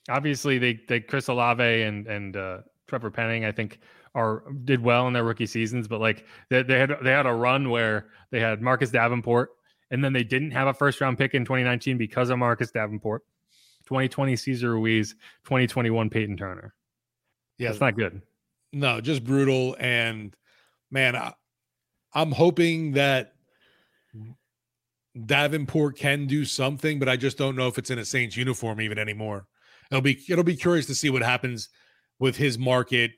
obviously they they Chris Olave and and uh, Trevor Penning I think are did well in their rookie seasons, but like they, they had they had a run where they had Marcus Davenport and then they didn't have a first round pick in 2019 because of Marcus Davenport. 2020 Cesar Ruiz, 2021 Payton Turner. Yeah, it's not good. No, just brutal. And man, I, I'm hoping that Davenport can do something, but I just don't know if it's in a Saints uniform even anymore it'll be it'll be curious to see what happens with his market.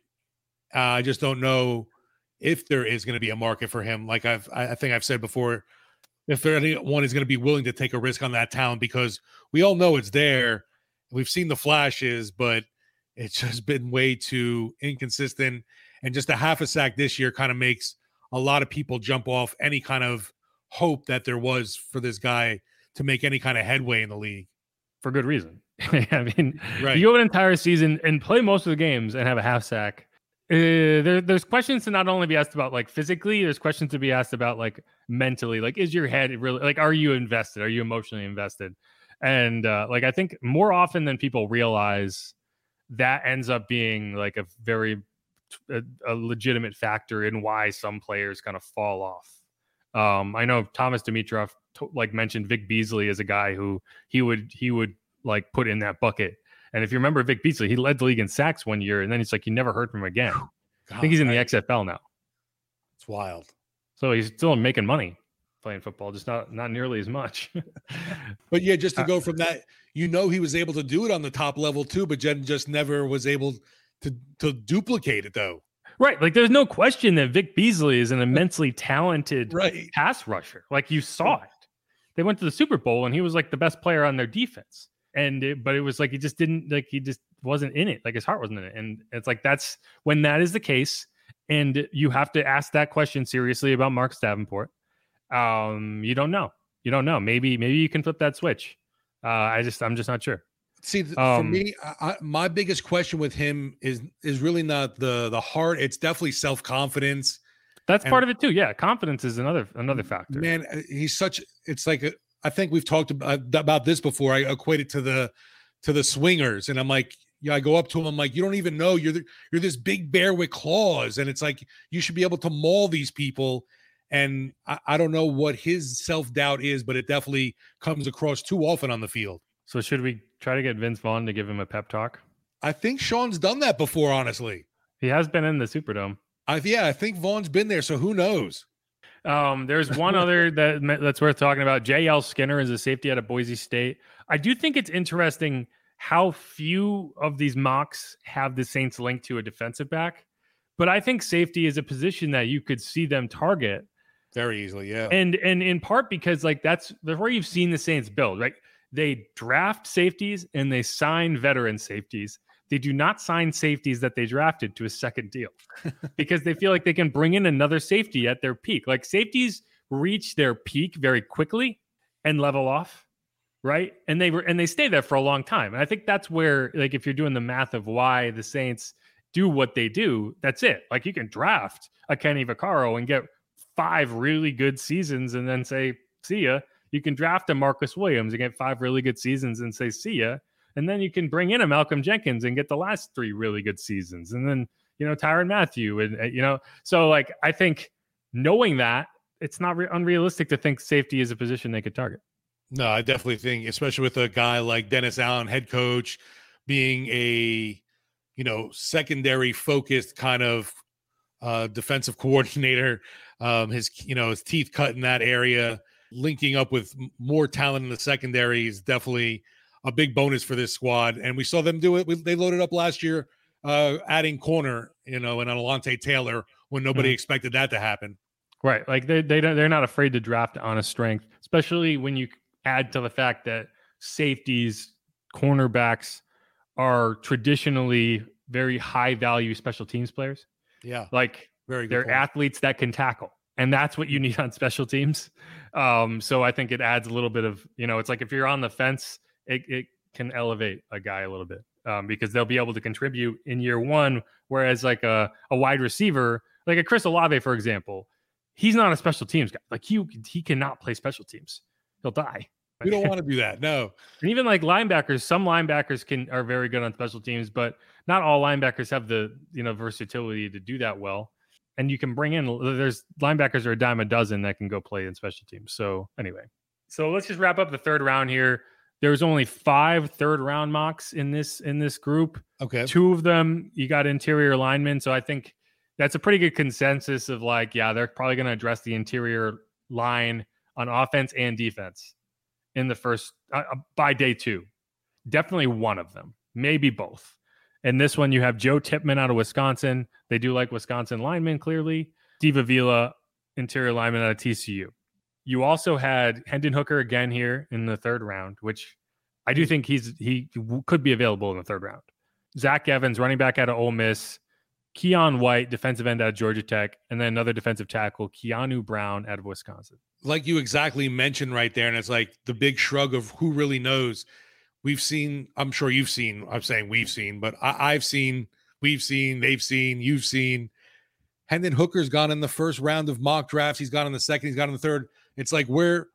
Uh, I just don't know if there is going to be a market for him. Like I've I think I've said before, if there anyone is going to be willing to take a risk on that talent because we all know it's there. We've seen the flashes, but it's [LAUGHS] just been way too inconsistent. And just a half a sack this year kind of makes a lot of people jump off any kind of hope that there was for this guy to make any kind of headway in the league. For good reason. [LAUGHS] I mean, right. you go an entire season and play most of the games and have a half sack. Uh, there, there's questions to not only be asked about like physically, there's questions to be asked about like mentally. Like, is your head really like, are you invested? Are you emotionally invested? And uh, like, I think more often than people realize, that ends up being like a very a, a legitimate factor in why some players kind of fall off. Um, I know Thomas Dimitroff t- like mentioned Vic Beasley as a guy who he would he would like put in that bucket. And if you remember Vic Beasley, he led the league in sacks one year, and then it's like you never heard from him again. God, I think he's in the XFL now. It's wild. So he's still making money playing football, just not not nearly as much. [LAUGHS] but yeah, just to uh, go from that, you know, he was able to do it on the top level too, but Jen just never was able to to duplicate it though. Right. Like there's no question that Vic Beasley is an immensely talented right. pass rusher. Like you saw it. They went to the Super Bowl and he was like the best player on their defense. And it, but it was like he just didn't like he just wasn't in it. Like his heart wasn't in it. And it's like that's when that is the case. And you have to ask that question seriously about Mark Davenport. Um you don't know. You don't know. Maybe maybe you can flip that switch. Uh i just i'm just not sure see um, for me I, my biggest question with him is is really not the the heart it's definitely self-confidence that's and, part of it too yeah confidence is another another factor man uh, he's such it's like a, I think we've talked about, about this before. I equate it to the to the swingers, and I'm like, yeah, I go up to him. I'm like, you don't even know you're the, you're this big bear with claws, and it's like you should be able to maul these people. And I, I don't know what his self doubt is, but it definitely comes across too often on the field. So should we try to get Vince Vaughn to give him a pep talk? I think Sean's done that before. Honestly, he has been in the Superdome. I yeah, I think Vaughn's been there. So who knows? Um, there's one other [LAUGHS] that that's worth talking about. J.L. Skinner is a safety out of Boise State. I do think it's interesting how few of these mocks have the Saints linked to a defensive back. But I think safety is a position that you could see them target. Very easily, yeah. And and in part because like that's where you've seen the Saints build, right? They draft safeties and they sign veteran safeties. They do not sign safeties that they drafted to a second deal [LAUGHS] because they feel like they can bring in another safety at their peak. Like safeties reach their peak very quickly and level off, right? And they were and they stay there for a long time. And I think that's where like if you're doing the math of why the Saints do what they do, that's it. Like you can draft a Kenny Vaccaro and get five really good seasons and then say, see ya. You can draft a Marcus Williams and get five really good seasons and say, see ya. And then you can bring in a Malcolm Jenkins and get the last three really good seasons. And then, you know, Tyrann Mathieu. And, you know, so like, I think knowing that, it's not re- unrealistic to think safety is a position they could target. No, I definitely think, especially with a guy like Dennis Allen, head coach, being a, you know, secondary focused kind of uh, defensive [LAUGHS] coordinator um, his you know his teeth cut in that area, linking up with more talent in the secondary is definitely a big bonus for this squad. And we saw them do it. We, they loaded up last year, uh, adding corner, you know, and Alontae Taylor when nobody mm-hmm. expected that to happen. Right, like they they don't, they're not afraid to draft on a strength, especially when you add to the fact that safeties, cornerbacks are traditionally very high value special teams players. Yeah, like very They're point. athletes that can tackle. And that's what you need on special teams. Um, so I think it adds a little bit of, you know, it's like if you're on the fence, it, it can elevate a guy a little bit um, because they'll be able to contribute in year one. Whereas like a, a wide receiver, like a Chris Olave, for example, he's not a special teams guy. Like he, he cannot play special teams. He'll die. We don't want to [LAUGHS] do that. No. And even like linebackers, some linebackers can are very good on special teams, but not all linebackers have the you know versatility to do that well and you can bring in there's linebackers are a dime a dozen that can go play in special teams. So anyway, so let's just wrap up the third round here. There's only five third round mocks in this in this group. Okay, two of them you got interior linemen, so I think that's a pretty good consensus of like, yeah, they're probably going to address the interior line on offense and defense in the first uh, uh, by day two. Definitely one of them, maybe both. And this one, you have Joe Tippmann out of Wisconsin. They do like Wisconsin linemen, clearly. Steve Avila, interior lineman out of TCU. You also had Hendon Hooker again here in the third round, which I do hmm. think he's he could be available in the third round. Zach Evans, running back out of Ole Miss. Keion White, defensive end out of Georgia Tech, and then another defensive tackle, Keanu Brown out of Wisconsin. Like you exactly mentioned right there, and it's like the big shrug of who really knows we've seen i'm sure you've seen i'm saying we've seen but I, have seen we've seen they've seen you've seen. Hendon hooker's gone in the first round of mock drafts. He's gone in the second he's gone in the third. It's like where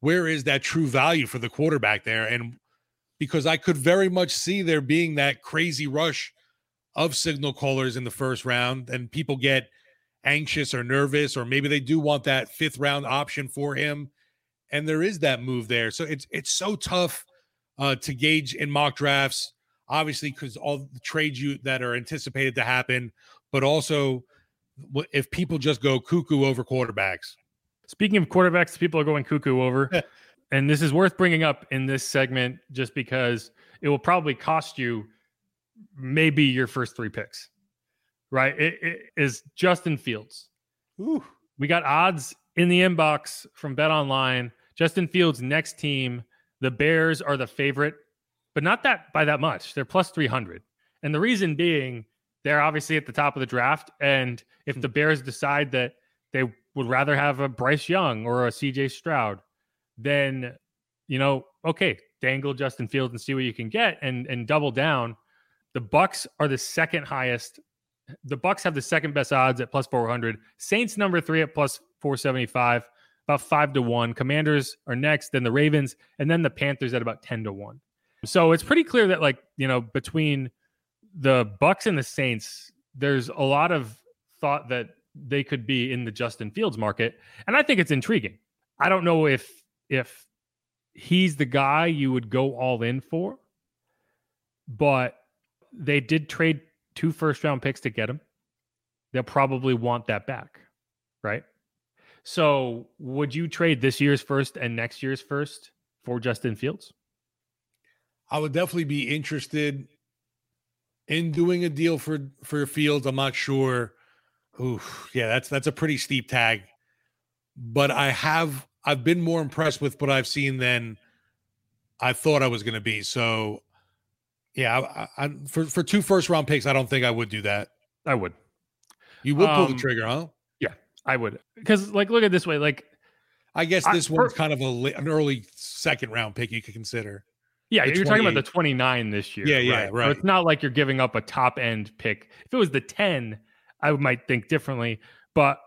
where is that true value for the quarterback there? And because i could very much see there being that crazy rush of signal callers in the first round and people get anxious or nervous or maybe they do want that fifth round option for him. And there is that move there. So it's it's so tough uh, to gauge in mock drafts, obviously, because all the trades you that are anticipated to happen, but also if people just go cuckoo over quarterbacks. Speaking of quarterbacks, people are going cuckoo over. [LAUGHS] and this is worth bringing up in this segment just because it will probably cost you maybe your first three picks, right? It, it is Justin Fields. Ooh. We got odds in the inbox from Bet Online. Justin Fields' next team the Bears are the favorite, but not that by that much. They're plus 300. And the reason being, they're obviously at the top of the draft. And if hmm. the Bears decide that they would rather have a Bryce Young or a CJ Stroud, then, you know, okay, dangle Justin Fields and see what you can get and, and double down. The Bucs are the second highest. The Bucs have the second best odds at plus 400. Saints number three at plus 475 about five to one. Commanders are next, then the Ravens, and then the Panthers at about 10 to one. So it's pretty clear that, like, you know, between the Bucs and the Saints, there's a lot of thought that they could be in the Justin Fields market. And I think it's intriguing. I don't know if if he's the guy you would go all in for, but they did trade two first round picks to get him. They'll probably want that back, right? So, would you trade this year's first and next year's first for Justin Fields? I would definitely be interested in doing a deal for for Fields. I'm not sure. Ooh, yeah, that's that's a pretty steep tag. but I have I've been more impressed with what I've seen than I thought I was going to be. So, yeah, I, I, for for two first round picks, I don't think I would do that. I would. You would pull um, the trigger, huh? I would. Because like, look at this way. Like, I guess this I, one's kind of a an early second round pick you could consider. Yeah, you're talking about the 29 this year. Yeah, yeah, right. right. So it's not like you're giving up a top end pick. If it was the 10, I might think differently. But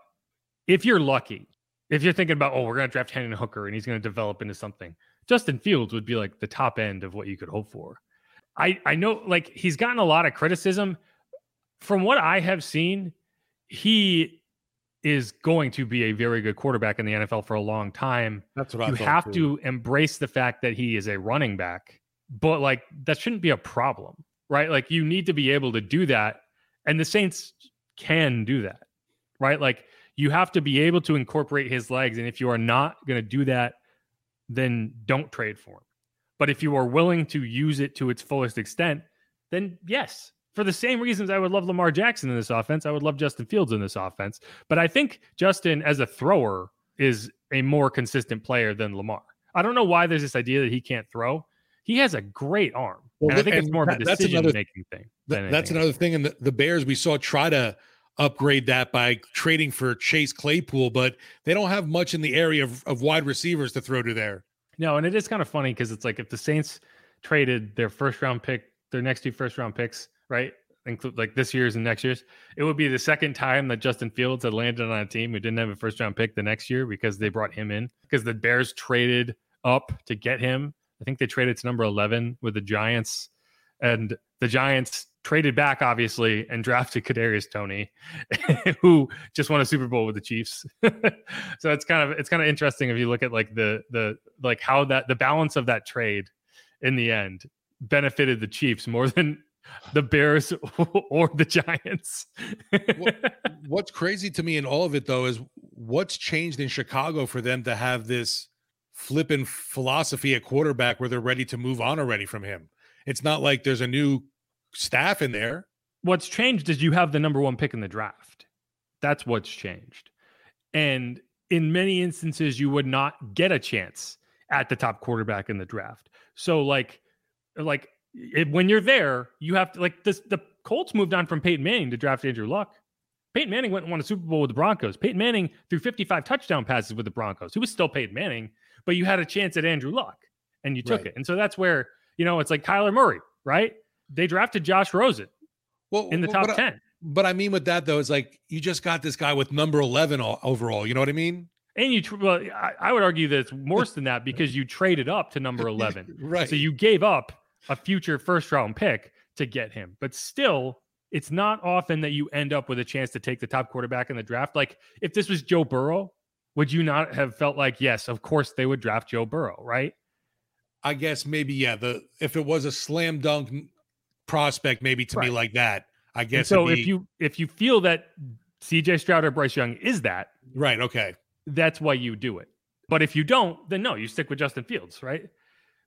if you're lucky, if you're thinking about, oh, we're going to draft Hendon Hooker and he's going to develop into something, Justin Fields would be like the top end of what you could hope for. I, I know like he's gotten a lot of criticism. From what I have seen, he is going to be a very good quarterback in the NFL for a long time. That's what you have too. to embrace the fact that he is a running back, but like that shouldn't be a problem, right? Like you need to be able to do that, and the Saints can do that, right? Like you have to be able to incorporate his legs. And if you are not going to do that, then don't trade for him. But if you are willing to use it to its fullest extent, then yes, for the same reasons I would love Lamar Jackson in this offense, I would love Justin Fields in this offense. But I think Justin, as a thrower, is a more consistent player than Lamar. I don't know why there's this idea that he can't throw. He has a great arm. Well, and I think it's more of a decision making thing. That's another thing. And the, the Bears we saw try to upgrade that by trading for Chase Claypool, but they don't have much in the area of, of wide receivers to throw to there. No, and it is kind of funny because it's like if the Saints traded their first round pick, their next two first round picks, right? Include like this year's and next year's, it would be the second time that Justin Fields had landed on a team who didn't have a first round pick the next year because they brought him in because the Bears traded up to get him. I think they traded to number 11 with the Giants and the Giants traded back obviously and drafted Kadarius Toney [LAUGHS] who just won a Super Bowl with the Chiefs. [LAUGHS] so it's kind of it's kind of interesting if you look at like the the like how that the balance of that trade in the end benefited the Chiefs more [LAUGHS] than the Bears [LAUGHS] or the Giants. what, what's crazy to me in all of it though is what's changed in Chicago for them to have this flipping philosophy at quarterback where they're ready to move on already from him. It's not like there's a new staff in there. What's changed is you have the number one pick in the draft. That's what's changed. And in many instances, you would not get a chance at the top quarterback in the draft. So, like, like it, when you're there, you have to like this. The Colts moved on from Peyton Manning to draft Andrew Luck. Peyton Manning went and won a Super Bowl with the Broncos. Peyton Manning threw 55 touchdown passes with the Broncos. He was still Peyton Manning, but you had a chance at Andrew Luck and you took right. it. And so that's where, you know, it's like Kyler Murray, right? they drafted Josh Rosen well, in the top but 10. I, but I mean, with that though, is like you just got this guy with number 11 overall. You know what I mean? And you, well, I, I would argue that it's worse than that because you traded up to number [LAUGHS] 11. right. So you gave up a future first round pick to get him. But still, it's not often that you end up with a chance to take the top quarterback in the draft. Like if this was Joe Burrow, would you not have felt like, yes, of course they would draft Joe Burrow, right? I guess maybe, yeah. The if it was a slam dunk prospect maybe to right. me like that. I guess. And so be... if you if you feel that CJ Stroud or Bryce Young is that right, okay, that's why you do it. But if you don't, then no, you stick with Justin Fields, right?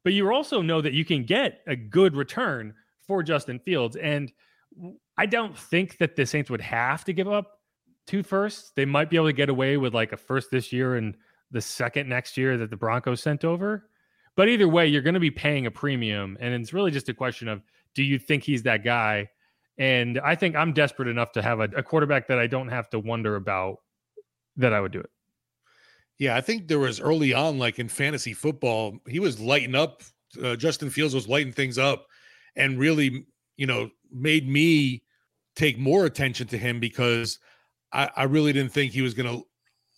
But you also know that you can get a good return for Justin Fields, and I don't think that the Saints would have to give up two firsts. They might be able to get away with like a first this year and the second next year that the Broncos sent over. But either way, you're going to be paying a premium, and it's really just a question of do you think he's that guy? And I think I'm desperate enough to have a, a quarterback that I don't have to wonder about that I would do it. Yeah, I think there was early on, like in fantasy football, he was lighting up. Uh, Justin Fields was lighting things up, and really, you know, made me take more attention to him because I, I really didn't think he was going to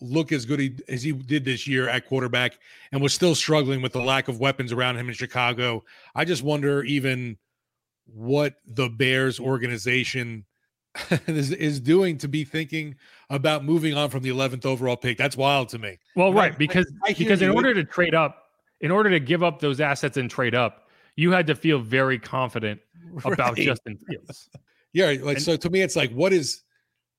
look as good as he did this year at quarterback, and was still struggling with the lack of weapons around him in Chicago. I just wonder, even what the Bears organization [LAUGHS] is, is doing to be thinking about moving on from the 11th overall pick. That's wild to me. Well, right, because I, I because in order to trade up, in order to give up those assets and trade up, you had to feel very confident [LAUGHS] right. about Justin Fields. [LAUGHS] Yeah, like and, so to me it's like what is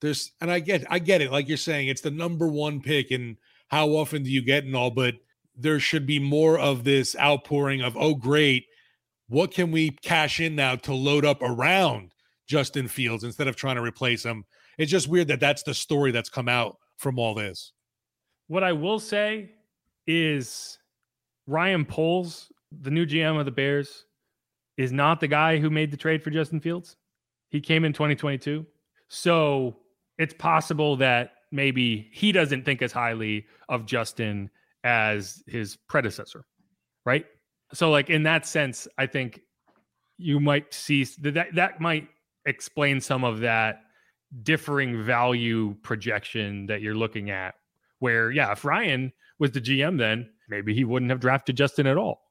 there's and I get I get it like you're saying it's the number 1 pick and how often do you get and all but there should be more of this outpouring of oh great what can we cash in now to load up around Justin Fields instead of trying to replace him? It's just weird that that's the story that's come out from all this. What I will say is Ryan Poles, the new GM of the Bears, is not the guy who made the trade for Justin Fields. He came in 2022. So it's possible that maybe he doesn't think as highly of Justin as his predecessor, right? So, like in that sense, I think you might see that that might explain some of that differing value projection that you're looking at. Where, yeah, if Ryan was the GM, then maybe he wouldn't have drafted Justin at all.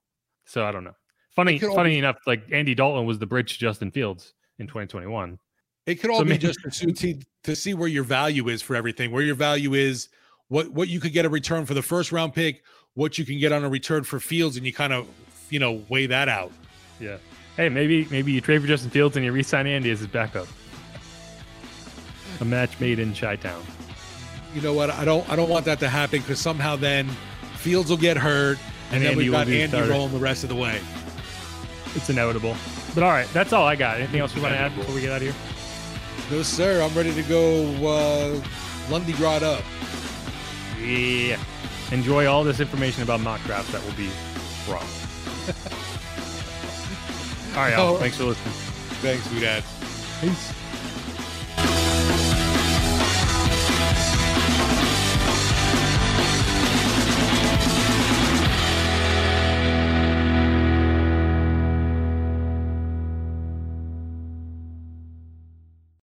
So I don't know. Funny, funny enough, like Andy Dalton was the bridge to Justin Fields in 2021. It could all so be maybe, just to see, to see where your value is for everything, where your value is, what what you could get a return for the first round pick, what you can get on a return for Fields, and you kind of you know weigh that out. Yeah. Hey, maybe maybe you trade for Justin Fields and you re-sign Andy as his backup. A match made in Chi Town. You know what? I don't I don't want that to happen because somehow then Fields will get hurt, and, and then Andy we've got Andy started. rolling the rest of the way. It's inevitable. But all right, that's all I got. Anything else you want to add before we get out of here? No, sir. I'm ready to go uh, Lundy Grod up. Yeah. Enjoy all this information about mock drafts that will be wrong. [LAUGHS] all right, y'all. Thanks for listening. Thanks, Dad. Peace.